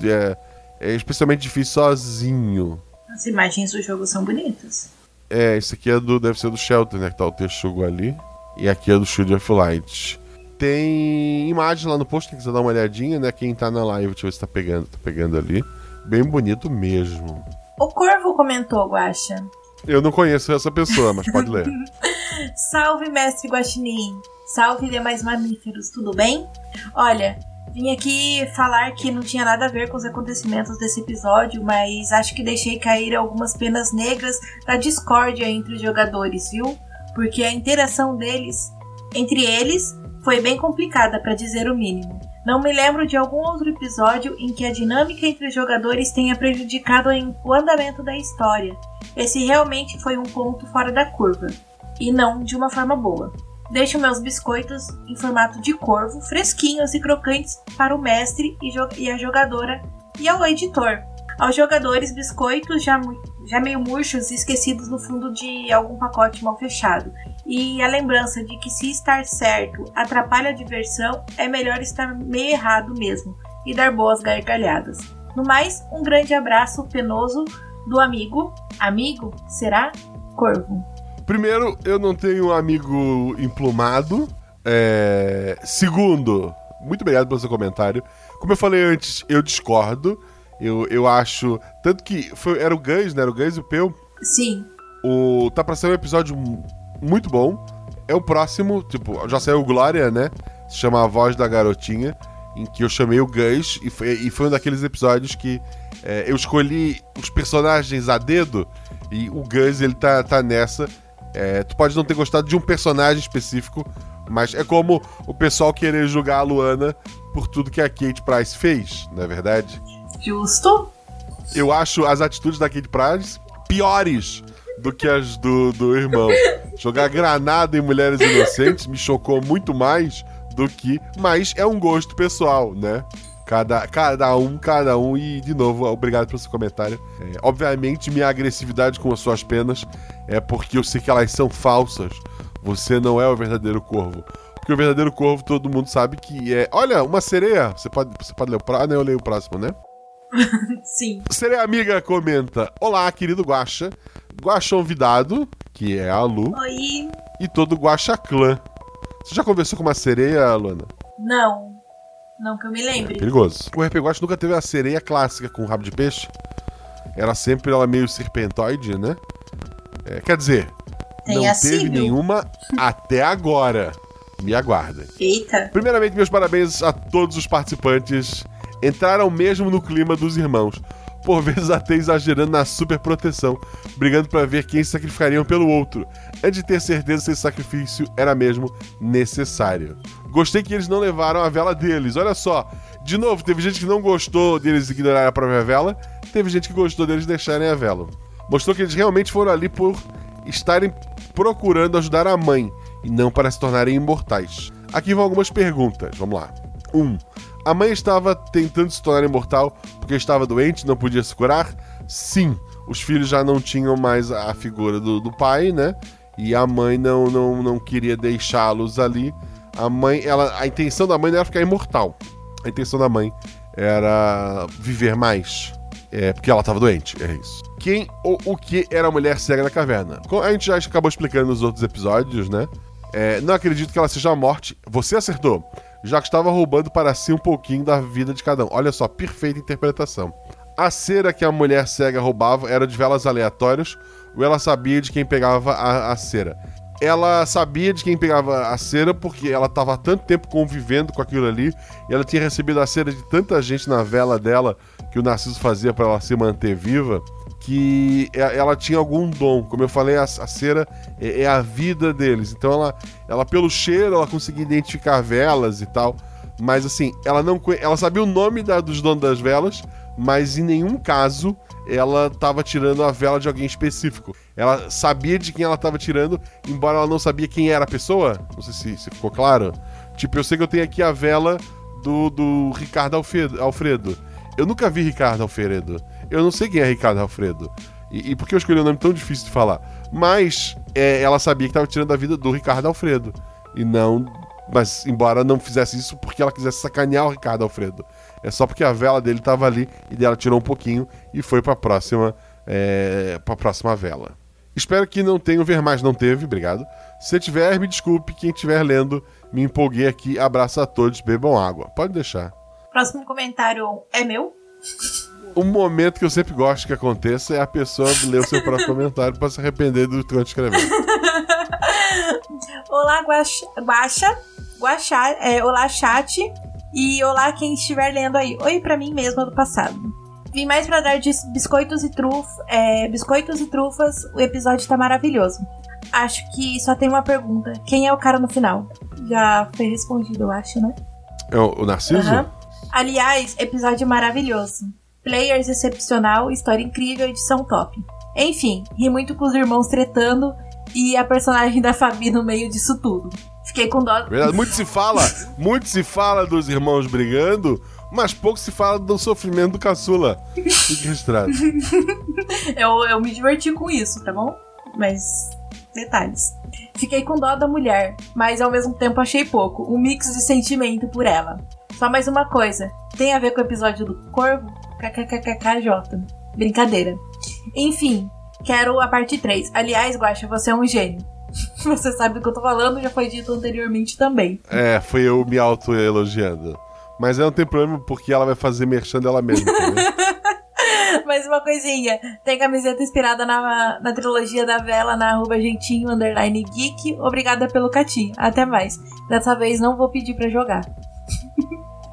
É, é especialmente difícil sozinho. As imagens do jogo são bonitas. É, esse aqui é do, deve ser do Shelter, né? Que tá o texugo ali. E aqui é do Shield of Light. Tem imagem lá no post, quem quiser dar uma olhadinha, né? Quem tá na live, deixa eu ver se tá pegando, tá pegando ali. Bem bonito mesmo. O Corvo comentou, Guaxa. Eu não conheço essa pessoa, mas pode ler. Salve, mestre Guaxinim. Salve, demais mamíferos, tudo bem? Olha, vim aqui falar que não tinha nada a ver com os acontecimentos desse episódio, mas acho que deixei cair algumas penas negras da discórdia entre os jogadores, viu? Porque a interação deles, entre eles, foi bem complicada, para dizer o mínimo. Não me lembro de algum outro episódio em que a dinâmica entre os jogadores tenha prejudicado o andamento da história. Esse realmente foi um ponto fora da curva, e não de uma forma boa. Deixo meus biscoitos em formato de corvo, fresquinhos e crocantes para o mestre e, a jogadora e ao editor. Aos jogadores, biscoitos já, já meio murchos e esquecidos no fundo de algum pacote mal fechado. E a lembrança de que se estar certo atrapalha a diversão, é melhor estar meio errado mesmo e dar boas gargalhadas. No mais, um grande abraço penoso do amigo. Amigo? Será? Corvo. Primeiro, eu não tenho um amigo emplumado. É... Segundo, muito obrigado pelo seu comentário. Como eu falei antes, eu discordo. Eu, eu acho. Tanto que foi, era o Gans, né? Era o Gans e o Peu. Sim. O, tá pra ser um episódio muito bom. É o próximo, tipo, já saiu Glória, né? Se chama A Voz da Garotinha. Em que eu chamei o Gans e foi, e foi um daqueles episódios que é, eu escolhi os personagens a dedo. E o Gans, ele tá, tá nessa. É, tu pode não ter gostado de um personagem específico, mas é como o pessoal querer julgar a Luana por tudo que a Kate Price fez, não é verdade? Justo. Eu acho as atitudes da Kate Price piores do que as do, do irmão. Jogar granada em mulheres inocentes me chocou muito mais do que. Mas é um gosto pessoal, né? Cada, cada um, cada um. E, de novo, obrigado pelo seu comentário. É, obviamente, minha agressividade com as suas penas é porque eu sei que elas são falsas. Você não é o verdadeiro corvo. Porque o verdadeiro corvo, todo mundo sabe que é. Olha, uma sereia. Você pode, você pode ler o próximo? Ah, eu leio o próximo, né? Sim. Sereia Amiga comenta: Olá, querido Guaxa. Guaxa Convidado, que é a Lu. Oi. E todo Guaxa Clã. Você já conversou com uma sereia, Luana? Não. Não que eu me lembre. É perigoso. O RP Guacha nunca teve a sereia clássica com rabo de peixe. Era sempre ela meio serpentoide, né? É, quer dizer, Tem não teve viu? nenhuma até agora. Me aguardem. Eita. Primeiramente, meus parabéns a todos os participantes. Entraram mesmo no clima dos irmãos. Por vezes até exagerando na super proteção, brigando para ver quem se sacrificariam pelo outro, antes de ter certeza se esse sacrifício era mesmo necessário. Gostei que eles não levaram a vela deles. Olha só, de novo, teve gente que não gostou deles ignorarem a própria vela, teve gente que gostou deles deixarem a vela. Mostrou que eles realmente foram ali por estarem procurando ajudar a mãe e não para se tornarem imortais. Aqui vão algumas perguntas. Vamos lá. 1. Um, a mãe estava tentando se tornar imortal porque estava doente, não podia se curar? Sim. Os filhos já não tinham mais a figura do, do pai, né? E a mãe não, não, não queria deixá-los ali. A mãe, ela, a intenção da mãe não era ficar imortal. A intenção da mãe era viver mais. É, porque ela estava doente, é isso. Quem ou o que era a mulher cega na caverna? A gente já acabou explicando nos outros episódios, né? É, não acredito que ela seja a morte. Você acertou. Já que estava roubando para si um pouquinho da vida de cada um. Olha só, perfeita interpretação. A cera que a mulher cega roubava era de velas aleatórias ou ela sabia de quem pegava a, a cera? ela sabia de quem pegava a cera porque ela estava há tanto tempo convivendo com aquilo ali e ela tinha recebido a cera de tanta gente na vela dela que o Narciso fazia para ela se manter viva que ela tinha algum dom. Como eu falei, a, a cera é, é, a vida deles. Então ela, ela pelo cheiro ela conseguia identificar velas e tal. Mas assim, ela não ela sabia o nome da, dos donos das velas, mas em nenhum caso ela estava tirando a vela de alguém específico. Ela sabia de quem ela estava tirando, embora ela não sabia quem era a pessoa. Não sei se, se ficou claro. Tipo, eu sei que eu tenho aqui a vela do, do Ricardo Alfredo. Eu nunca vi Ricardo Alfredo. Eu não sei quem é Ricardo Alfredo. E, e por que eu escolhi um nome tão difícil de falar? Mas é, ela sabia que estava tirando a vida do Ricardo Alfredo. E não. Mas, embora não fizesse isso porque ela quisesse sacanear o Ricardo Alfredo. É só porque a vela dele estava ali e dela tirou um pouquinho e foi para a próxima, é, para próxima vela. Espero que não tenham ver mais, não teve, obrigado. Se tiver, me desculpe. Quem estiver lendo, me empolguei aqui. Abraço a todos, bebam água. Pode deixar. Próximo comentário é meu. Um momento que eu sempre gosto que aconteça é a pessoa ler o seu próprio comentário para se arrepender do que eu escrever. olá, Guaxa, Guaxa, Guaxa é, olá, chat. E olá quem estiver lendo aí. Oi para mim mesma do passado. Vim mais pra dar de biscoitos e truf, é, biscoitos e trufas. O episódio tá maravilhoso. Acho que só tem uma pergunta. Quem é o cara no final? Já foi respondido, eu acho, né? É o, o Narciso? Uhum. Aliás, episódio maravilhoso. Players excepcional, história incrível, edição top. Enfim, ri muito com os irmãos tretando e a personagem da Fabi no meio disso tudo. Fiquei com dó. Verdade, muito se fala, muito se fala dos irmãos brigando, mas pouco se fala do sofrimento do caçula. Fique registrado. eu, eu me diverti com isso, tá bom? Mas detalhes. Fiquei com dó da mulher, mas ao mesmo tempo achei pouco. Um mix de sentimento por ela. Só mais uma coisa. Tem a ver com o episódio do Corvo? KKKKJ. Brincadeira. Enfim, quero a parte 3. Aliás, Guaxa, você é um gênio. Você sabe do que eu tô falando, já foi dito anteriormente também. É, foi eu me auto-elogiando. Mas não tem problema porque ela vai fazer merchan dela mesma, Mais uma coisinha. Tem camiseta inspirada na, na trilogia da vela na arroba jeitinho underline geek. Obrigada pelo catinho. Até mais. Dessa vez não vou pedir para jogar.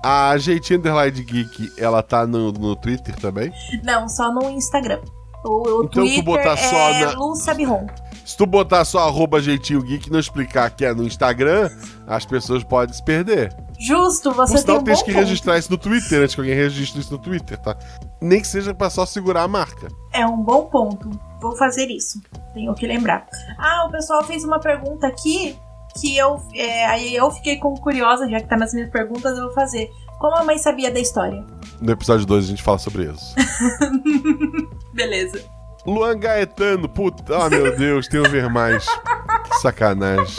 A jeitinho underline geek, ela tá no, no Twitter também? Não, só no Instagram. O, o então Twitter tu botar só é na... Lu Sabiron. Se tu botar só arroba jeitinho geek e não explicar que é no Instagram, as pessoas podem se perder. Justo, você Por tem um tem bom que ponto. registrar isso no Twitter antes que alguém registre isso no Twitter, tá? Nem que seja pra só segurar a marca. É um bom ponto. Vou fazer isso. Tenho que lembrar. Ah, o pessoal fez uma pergunta aqui que eu. É, aí eu fiquei com curiosa, já que tá nas minhas perguntas, eu vou fazer. Como a mãe sabia da história? No episódio 2 a gente fala sobre isso. Beleza. Luan Gaetano, puta, ah meu Deus, um ver mais. Que sacanagem.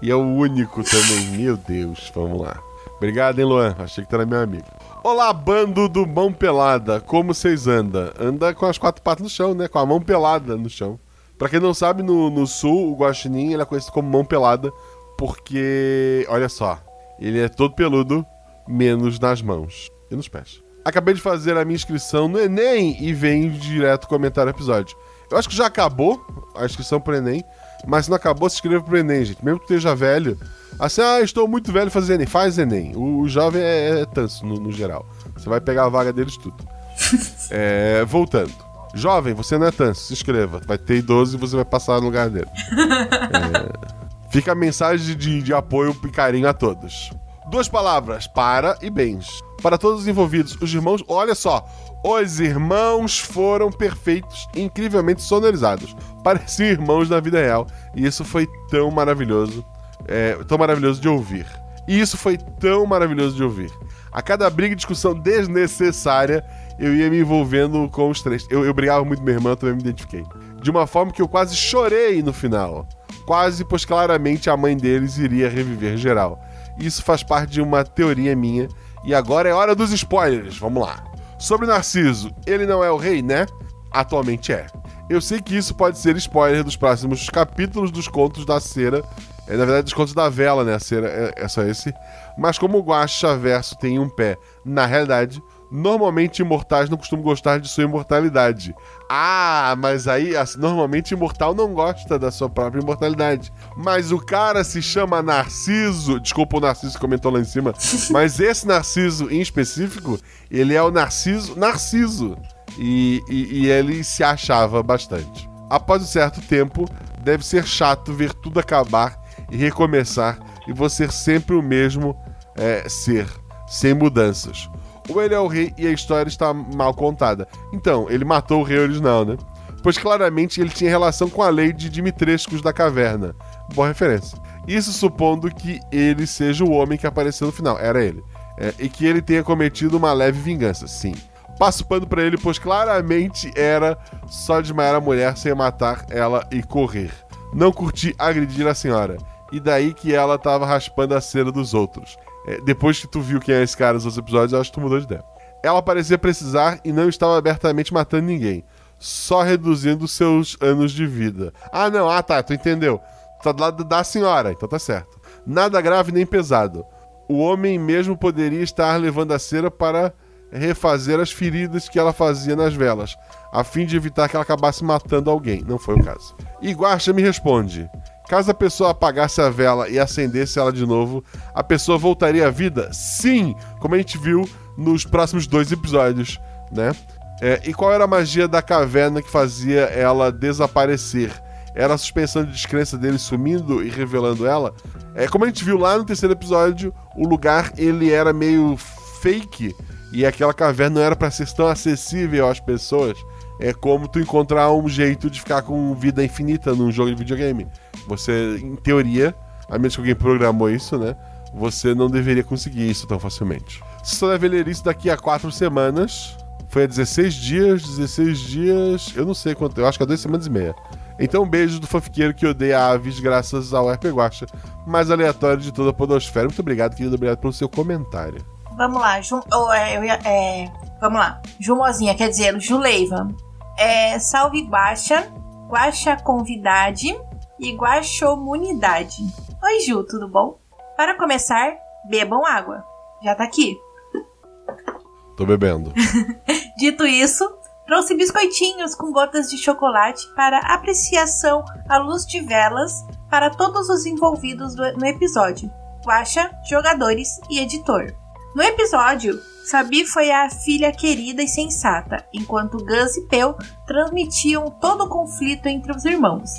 E é o único também, meu Deus, vamos lá. Obrigado, hein, Luan, achei que tu era meu amigo. Olá, bando do Mão Pelada, como vocês andam? Anda com as quatro patas no chão, né? Com a mão pelada no chão. Pra quem não sabe, no, no sul, o guaxinim ele é conhecido como mão pelada, porque, olha só, ele é todo peludo, menos nas mãos e nos pés. Acabei de fazer a minha inscrição no Enem e venho direto comentar o episódio. Eu acho que já acabou a inscrição pro Enem, mas se não acabou, se inscreva pro Enem, gente. Mesmo que esteja velho. Assim, ah, estou muito velho fazer Enem. Faz Enem. O, o jovem é, é tanso, no, no, geral. Você vai pegar a vaga deles tudo. é, voltando. Jovem, você não é tanso, se inscreva. Vai ter idoso e você vai passar no lugar dele. é, fica a mensagem de, de apoio e carinho a todos. Duas palavras: para e bens. Para todos os envolvidos, os irmãos, olha só, os irmãos foram perfeitos, incrivelmente sonorizados. Pareciam irmãos na vida real. E isso foi tão maravilhoso. É, tão maravilhoso de ouvir. E isso foi tão maravilhoso de ouvir. A cada briga e discussão desnecessária, eu ia me envolvendo com os três. Eu, eu brigava muito com meu irmão, eu também me identifiquei. De uma forma que eu quase chorei no final. Quase, pois claramente a mãe deles iria reviver geral. Isso faz parte de uma teoria minha. E agora é hora dos spoilers. Vamos lá. Sobre Narciso, ele não é o rei, né? Atualmente é. Eu sei que isso pode ser spoiler dos próximos capítulos dos contos da cera. É, na verdade, dos contos da vela, né? A cera é, é só esse. Mas como o Guacha Verso tem um pé na realidade, Normalmente imortais não costumam gostar de sua imortalidade. Ah, mas aí assim, normalmente imortal não gosta da sua própria imortalidade. Mas o cara se chama Narciso. Desculpa o Narciso que comentou lá em cima. mas esse Narciso em específico, ele é o Narciso Narciso. E, e, e ele se achava bastante. Após um certo tempo, deve ser chato ver tudo acabar e recomeçar e você sempre o mesmo é, ser, sem mudanças. Ou ele é o rei e a história está mal contada. Então, ele matou o rei original, né? Pois claramente ele tinha relação com a lei de Dimitrescos da caverna. Boa referência. Isso supondo que ele seja o homem que apareceu no final. Era ele. É, e que ele tenha cometido uma leve vingança. Sim. Passo pano pra ele, pois claramente era só desmaiar a mulher sem matar ela e correr. Não curti agredir a senhora. E daí que ela tava raspando a cera dos outros. É, depois que tu viu quem é esse cara nos outros episódios, eu acho que tu mudou de ideia. Ela parecia precisar e não estava abertamente matando ninguém, só reduzindo seus anos de vida. Ah, não, ah tá, tu entendeu. Tá do lado da senhora, então tá certo. Nada grave nem pesado. O homem mesmo poderia estar levando a cera para refazer as feridas que ela fazia nas velas, a fim de evitar que ela acabasse matando alguém. Não foi o caso. E Guaxa me responde: Caso a pessoa apagasse a vela e acendesse ela de novo, a pessoa voltaria à vida? Sim, como a gente viu nos próximos dois episódios, né? É, e qual era a magia da caverna que fazia ela desaparecer? Era a suspensão de descrença dele sumindo e revelando ela? É, como a gente viu lá no terceiro episódio, o lugar ele era meio fake e aquela caverna não era para ser tão acessível às pessoas. É como tu encontrar um jeito de ficar com vida infinita num jogo de videogame. Você, em teoria, a menos que alguém programou isso, né? Você não deveria conseguir isso tão facilmente. Só deve ler isso daqui a quatro semanas. Foi há 16 dias, 16 dias. Eu não sei quanto, eu acho que há duas semanas e meia. Então, um beijo do fanfiqueiro que odeia aves graças ao RP Guacha, mais aleatório de toda a Podosfera. Muito obrigado, querido. Obrigado pelo seu comentário. Vamos lá, Ju, oh, é, é, vamos lá. Jumozinha, quer dizer, Juleiva. É, salve Guaxa, Guaxa Convidade e Guaxomunidade. Oi, Ju, tudo bom? Para começar, bebam água. Já tá aqui. Tô bebendo. Dito isso, trouxe biscoitinhos com gotas de chocolate para apreciação à luz de velas para todos os envolvidos do- no episódio. Guaxa, jogadores e editor. No episódio, Sabi foi a filha querida e sensata, enquanto Gus e Peu transmitiam todo o conflito entre os irmãos.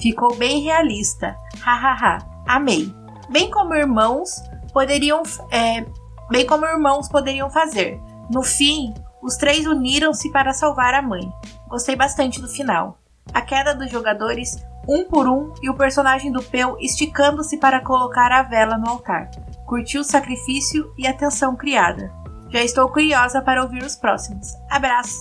Ficou bem realista. Hahaha. Amei. Bem como irmãos poderiam, é, bem como irmãos poderiam fazer. No fim, os três uniram-se para salvar a mãe. Gostei bastante do final. A queda dos jogadores, um por um, e o personagem do Peu esticando-se para colocar a vela no altar. Curti o sacrifício e a tensão criada. Já estou curiosa para ouvir os próximos. Abraços.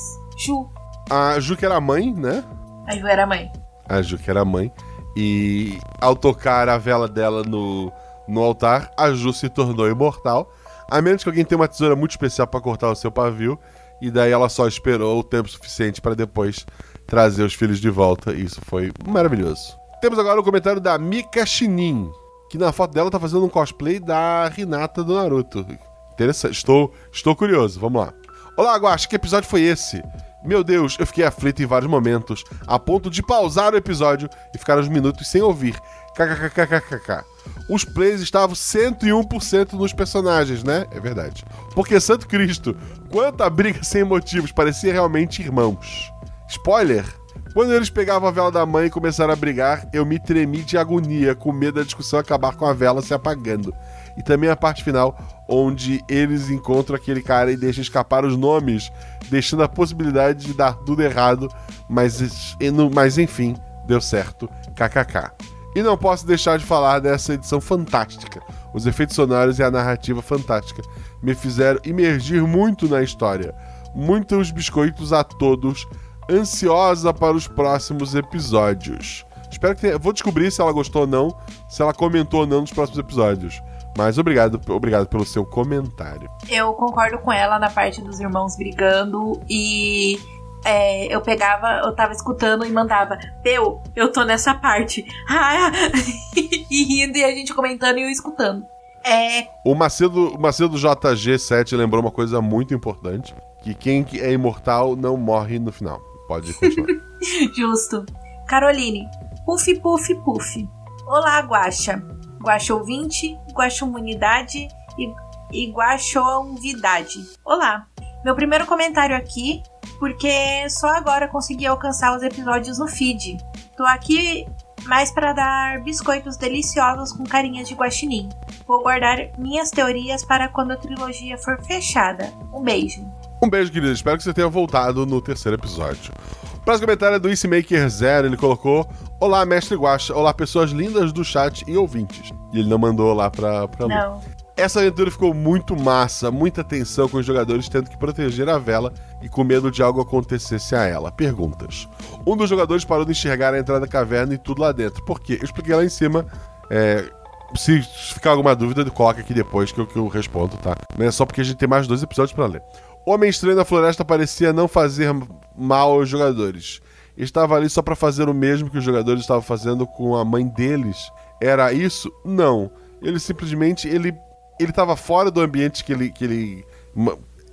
Ju. A Ju que era mãe, né? A Ju era mãe. A Ju que era mãe. E ao tocar a vela dela no, no altar, a Ju se tornou imortal. A menos que alguém tenha uma tesoura muito especial para cortar o seu pavio. E daí ela só esperou o tempo suficiente para depois trazer os filhos de volta. E isso foi maravilhoso. Temos agora o comentário da Mika Shinin, que na foto dela tá fazendo um cosplay da Hinata do Naruto. Interessante. Estou, estou curioso. Vamos lá. Olá, Guax, que episódio foi esse? Meu Deus, eu fiquei aflito em vários momentos, a ponto de pausar o episódio e ficar uns minutos sem ouvir. KKKKKK. Os plays estavam 101% nos personagens, né? É verdade. Porque, Santo Cristo, quanta briga sem motivos, parecia realmente irmãos. Spoiler! Quando eles pegavam a vela da mãe e começaram a brigar, eu me tremi de agonia, com medo da discussão acabar com a vela se apagando. E também a parte final, onde eles encontram aquele cara e deixam escapar os nomes, deixando a possibilidade de dar tudo errado, mas, mas enfim, deu certo. KKK. E não posso deixar de falar dessa edição fantástica. Os efeitos sonoros e a narrativa fantástica me fizeram imergir muito na história. Muitos biscoitos a todos, ansiosa para os próximos episódios. Espero que tenha... Vou descobrir se ela gostou ou não, se ela comentou ou não nos próximos episódios. Mas obrigado, obrigado pelo seu comentário. Eu concordo com ela na parte dos irmãos brigando e é, eu pegava, eu tava escutando e mandava, Peu, eu tô nessa parte. E rindo e a gente comentando e eu escutando. É, O Macedo, o Macedo JG7 lembrou uma coisa muito importante: que quem é imortal não morre no final. Pode continuar. justo. Caroline, puf, puf, puf. Olá, Guaxa. Guaxa ouvinte, Guaxa humanidade e, e Guaxonvidade. Olá. Meu primeiro comentário aqui, porque só agora consegui alcançar os episódios no feed. Tô aqui mais para dar biscoitos deliciosos com carinhas de guaxinim. Vou guardar minhas teorias para quando a trilogia for fechada. Um beijo. Um beijo, querido. Espero que você tenha voltado no terceiro episódio. O próximo comentário é do Eastmaker Zero. Ele colocou: Olá, mestre Guaxa. Olá, pessoas lindas do chat e ouvintes. E ele não mandou lá pra, pra Lu. Não. Essa aventura ficou muito massa, muita tensão com os jogadores tendo que proteger a vela e com medo de algo acontecesse a ela. Perguntas. Um dos jogadores parou de enxergar a entrada da caverna e tudo lá dentro. Por quê? Eu expliquei lá em cima. é, se ficar alguma dúvida, coloca aqui depois que eu, que eu respondo, tá? Não é só porque a gente tem mais dois episódios pra ler. Homem Estranho na Floresta parecia não fazer mal aos jogadores. Estava ali só pra fazer o mesmo que os jogadores estavam fazendo com a mãe deles. Era isso? Não. Ele simplesmente ele ele estava fora do ambiente que ele que ele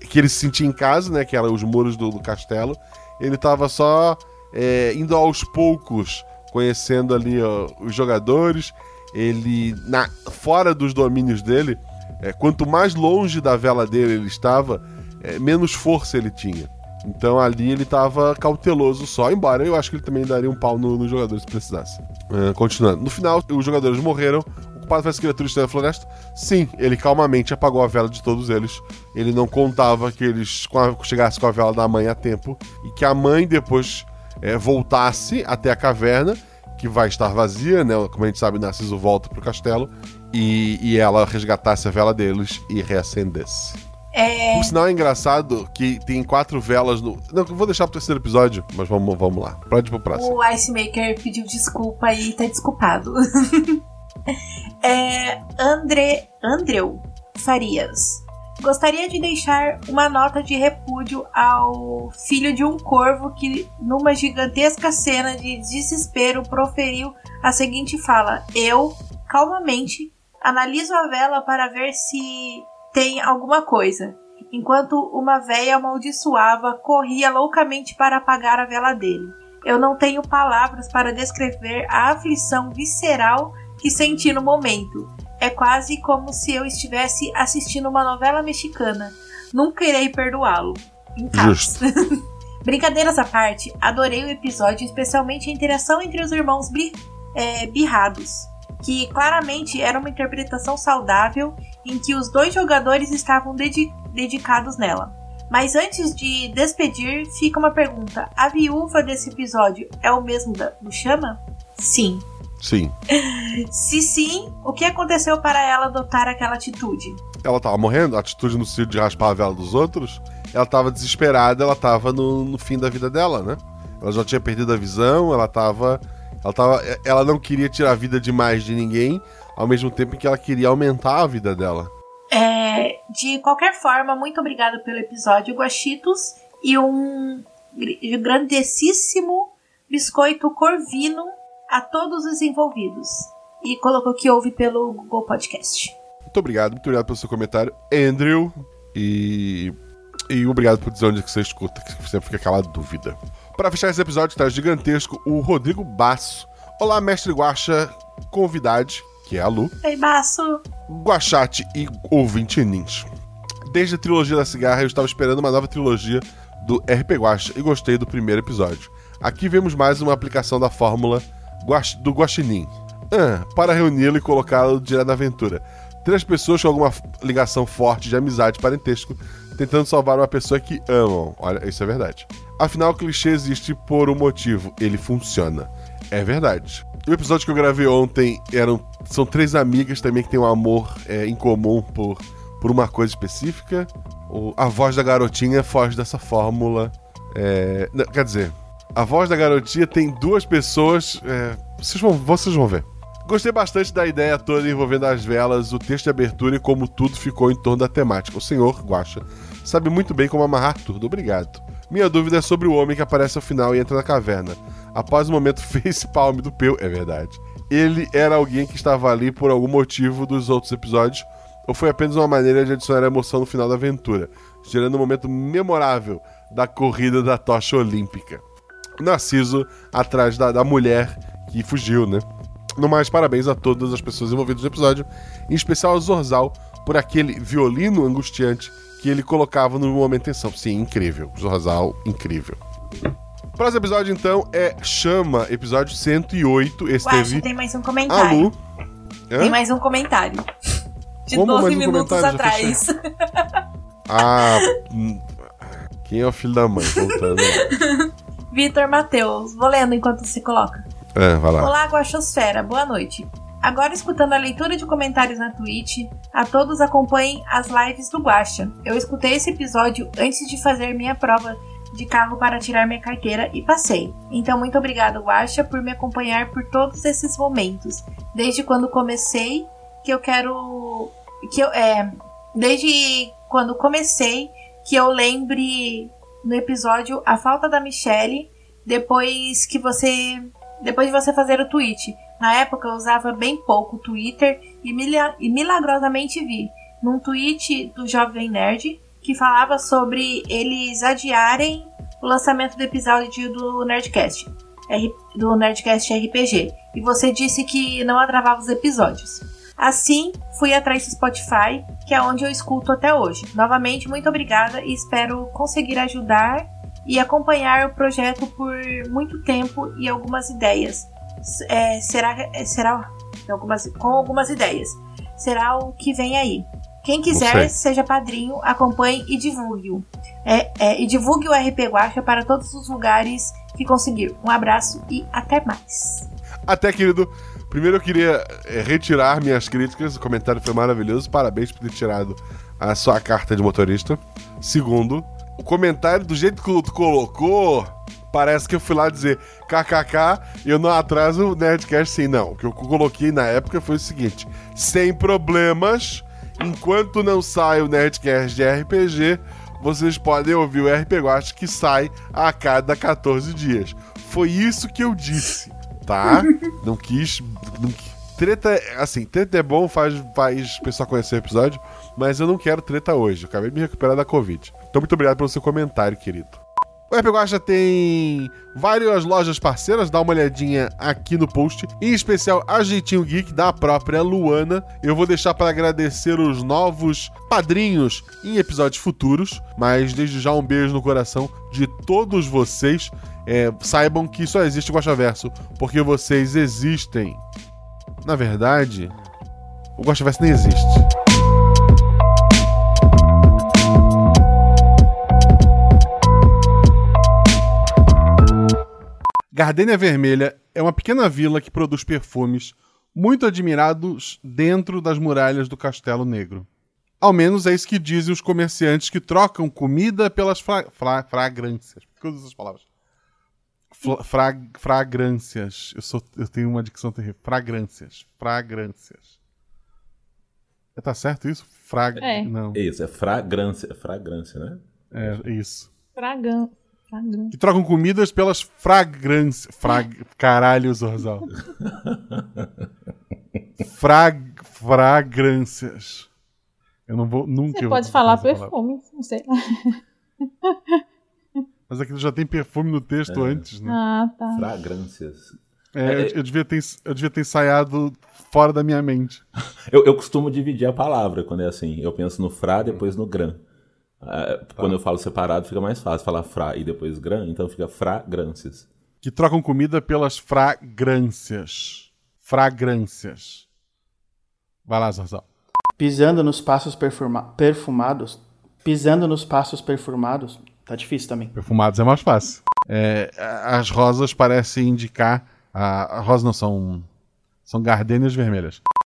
que ele se sentia em casa, né? Que eram os muros do, do castelo. Ele estava só é, indo aos poucos, conhecendo ali ó, os jogadores. Ele na fora dos domínios dele, é, quanto mais longe da vela dele ele estava, é, menos força ele tinha. Então ali ele estava cauteloso só, embora eu acho que ele também daria um pau nos no jogadores se precisasse. É, continuando. No final, os jogadores morreram. Ocupado pelas criaturas da floresta? Sim, ele calmamente apagou a vela de todos eles. Ele não contava que eles chegassem com a vela da mãe a tempo e que a mãe depois é, voltasse até a caverna, que vai estar vazia, né? Como a gente sabe, Narciso volta pro castelo e, e ela resgatasse a vela deles e reacendesse. É, Por sinal, é engraçado que tem quatro velas no. Não, vou deixar pro terceiro episódio, mas vamos, vamos lá. Pode ir pro próximo. o Ice Maker pediu desculpa e tá desculpado. é, André, Andreu Farias. Gostaria de deixar uma nota de repúdio ao filho de um corvo que, numa gigantesca cena de desespero, proferiu a seguinte fala: Eu, calmamente, analiso a vela para ver se tem alguma coisa, enquanto uma véia amaldiçoava corria loucamente para apagar a vela dele. Eu não tenho palavras para descrever a aflição visceral que senti no momento. É quase como se eu estivesse assistindo uma novela mexicana. Nunca irei perdoá-lo. Casos. Brincadeiras à parte, adorei o episódio, especialmente a interação entre os irmãos bri- é, birrados, que claramente era uma interpretação saudável em que os dois jogadores estavam dedi- dedicados nela. Mas antes de despedir, fica uma pergunta: a viúva desse episódio é o mesmo da, do Chama? Sim. Sim. Se sim, o que aconteceu para ela adotar aquela atitude? Ela tava morrendo, a atitude no sentido de raspar a vela dos outros. Ela tava desesperada, ela tava no, no fim da vida dela, né? Ela já tinha perdido a visão, ela tava. Ela tava. Ela não queria tirar a vida de mais de ninguém, ao mesmo tempo que ela queria aumentar a vida dela. É, de qualquer forma, muito obrigado pelo episódio, Guaxitos, e um gr- grandessíssimo biscoito corvino a todos os envolvidos. E colocou que ouve pelo Google Podcast. Muito obrigado, muito obrigado pelo seu comentário, Andrew. E. E obrigado por dizer onde que você escuta, que sempre fica aquela dúvida. Para fechar esse episódio, tá gigantesco o Rodrigo Basso. Olá, mestre Guaxa, convidade, que é a Lu. Ei, Baço! Guachate e ouvinte Nins. Desde a trilogia da cigarra, eu estava esperando uma nova trilogia do RP Guacha e gostei do primeiro episódio. Aqui vemos mais uma aplicação da fórmula guax- do Guaxinim. Ah, para reuni-lo e colocá-lo direto na aventura. Três pessoas com alguma ligação forte de amizade parentesco tentando salvar uma pessoa que amam. Olha, isso é verdade. Afinal, o clichê existe por um motivo. Ele funciona. É verdade. O episódio que eu gravei ontem eram são três amigas também que têm um amor é, em comum por, por uma coisa específica. O- a voz da garotinha foge dessa fórmula. É, não, quer dizer, a voz da garotinha tem duas pessoas. é, vocês, vão, vocês vão ver. Gostei bastante da ideia toda envolvendo as velas, o texto de abertura e como tudo ficou em torno da temática. O senhor, Guacha, sabe muito bem como amarrar tudo. Obrigado. Minha dúvida é sobre o homem que aparece ao final e entra na caverna. Após o momento face-palm do Peu, é verdade. Ele era alguém que estava ali por algum motivo dos outros episódios, ou foi apenas uma maneira de adicionar emoção no final da aventura, gerando um momento memorável da corrida da tocha olímpica. Narciso atrás da, da mulher que fugiu, né? No mais, parabéns a todas as pessoas envolvidas no episódio, em especial ao Zorzal por aquele violino angustiante que ele colocava no momento de tensão. Sim, incrível. Zorzal, incrível. Próximo episódio, então, é Chama, episódio 108. Esse Guaxa, teve tem mais um a comentário. Lu. Hã? Tem mais um comentário. De Como 12 mais um minutos atrás. Ah, hum, quem é o filho da mãe? Vitor Matheus, vou lendo enquanto se coloca. É, vai lá. Olá, Guaxosfera, boa noite. Agora escutando a leitura de comentários na Twitch, a todos acompanhem as lives do Guaxa. Eu escutei esse episódio antes de fazer minha prova de carro para tirar minha carteira e passei. Então muito obrigado, Guaxa, por me acompanhar por todos esses momentos. Desde quando comecei, que eu quero que eu é, desde quando comecei que eu lembre no episódio a falta da Michelle depois que você depois de você fazer o tweet. Na época eu usava bem pouco o Twitter e, e milagrosamente vi num tweet do Jovem Nerd que falava sobre eles adiarem o lançamento do episódio do Nerdcast, do Nerdcast RPG. E você disse que não atravava os episódios. Assim, fui atrás do Spotify, que é onde eu escuto até hoje. Novamente, muito obrigada e espero conseguir ajudar e acompanhar o projeto por muito tempo e algumas ideias. É, será, é, será algumas, com algumas ideias. Será o que vem aí. Quem quiser, seja padrinho, acompanhe e divulgue-o. É, é, e divulgue o RP Guacha para todos os lugares que conseguir. Um abraço e até mais. Até, querido. Primeiro eu queria eh, retirar minhas críticas. O comentário foi maravilhoso. Parabéns por ter tirado a sua carta de motorista. Segundo, o comentário, do jeito que tu colocou, parece que eu fui lá dizer kkk e eu não atraso o Nerdcast sim. Não, o que eu coloquei na época foi o seguinte: sem problemas, enquanto não sai o Nerdcast de RPG, vocês podem ouvir o RP Guacha que sai a cada 14 dias. Foi isso que eu disse, tá? não quis. Não, treta, assim, treta é bom, faz, faz pessoal conhecer o episódio, mas eu não quero treta hoje. Eu acabei de me recuperar da Covid. Então, muito obrigado pelo seu comentário, querido. O RP Guacha tem várias lojas parceiras, dá uma olhadinha aqui no post. Em especial a Jeitinho Geek da própria Luana. Eu vou deixar para agradecer os novos padrinhos em episódios futuros. Mas desde já um beijo no coração de todos vocês. É, saibam que só existe o Guaxaverso porque vocês existem. Na verdade, o Guaxaverso nem existe. Gardênia Vermelha é uma pequena vila que produz perfumes muito admirados dentro das muralhas do Castelo Negro. Ao menos é isso que dizem os comerciantes que trocam comida pelas fra fra fragrâncias. Por que eu uso essas palavras? Fra- fragrâncias. Eu, sou, eu tenho uma dicção terrível. Fragrâncias. Fragrâncias. É, Tá certo isso? Frag... É. Não. Isso, é fragrância, fragrância, né? É isso. Fragão. Fragão. Que trocam comidas pelas fragrâncias. Frag... Caralho, Zorzal. Frag... Fragrâncias. Eu não vou nunca. Você pode falar perfume, não sei. Mas aquilo já tem perfume no texto É. antes, né? Ah, tá. Fragrâncias. É, eu, eu devia ter, eu devia ter ensaiado fora da minha mente. Eu, eu costumo dividir a palavra quando é assim. Eu penso no fra, depois no gran. Ah, Quando eu falo separado, fica mais fácil falar fra e depois gran, então fica fragrâncias. Que trocam comida pelas fragrâncias. Fragrâncias. Vai lá, Zorzal. Pisando nos passos perfuma- perfumados. Pisando nos passos perfumados. Tá difícil também. Perfumados é mais fácil. É, as rosas parecem indicar. A, a rosa não são. São gardênias vermelhas.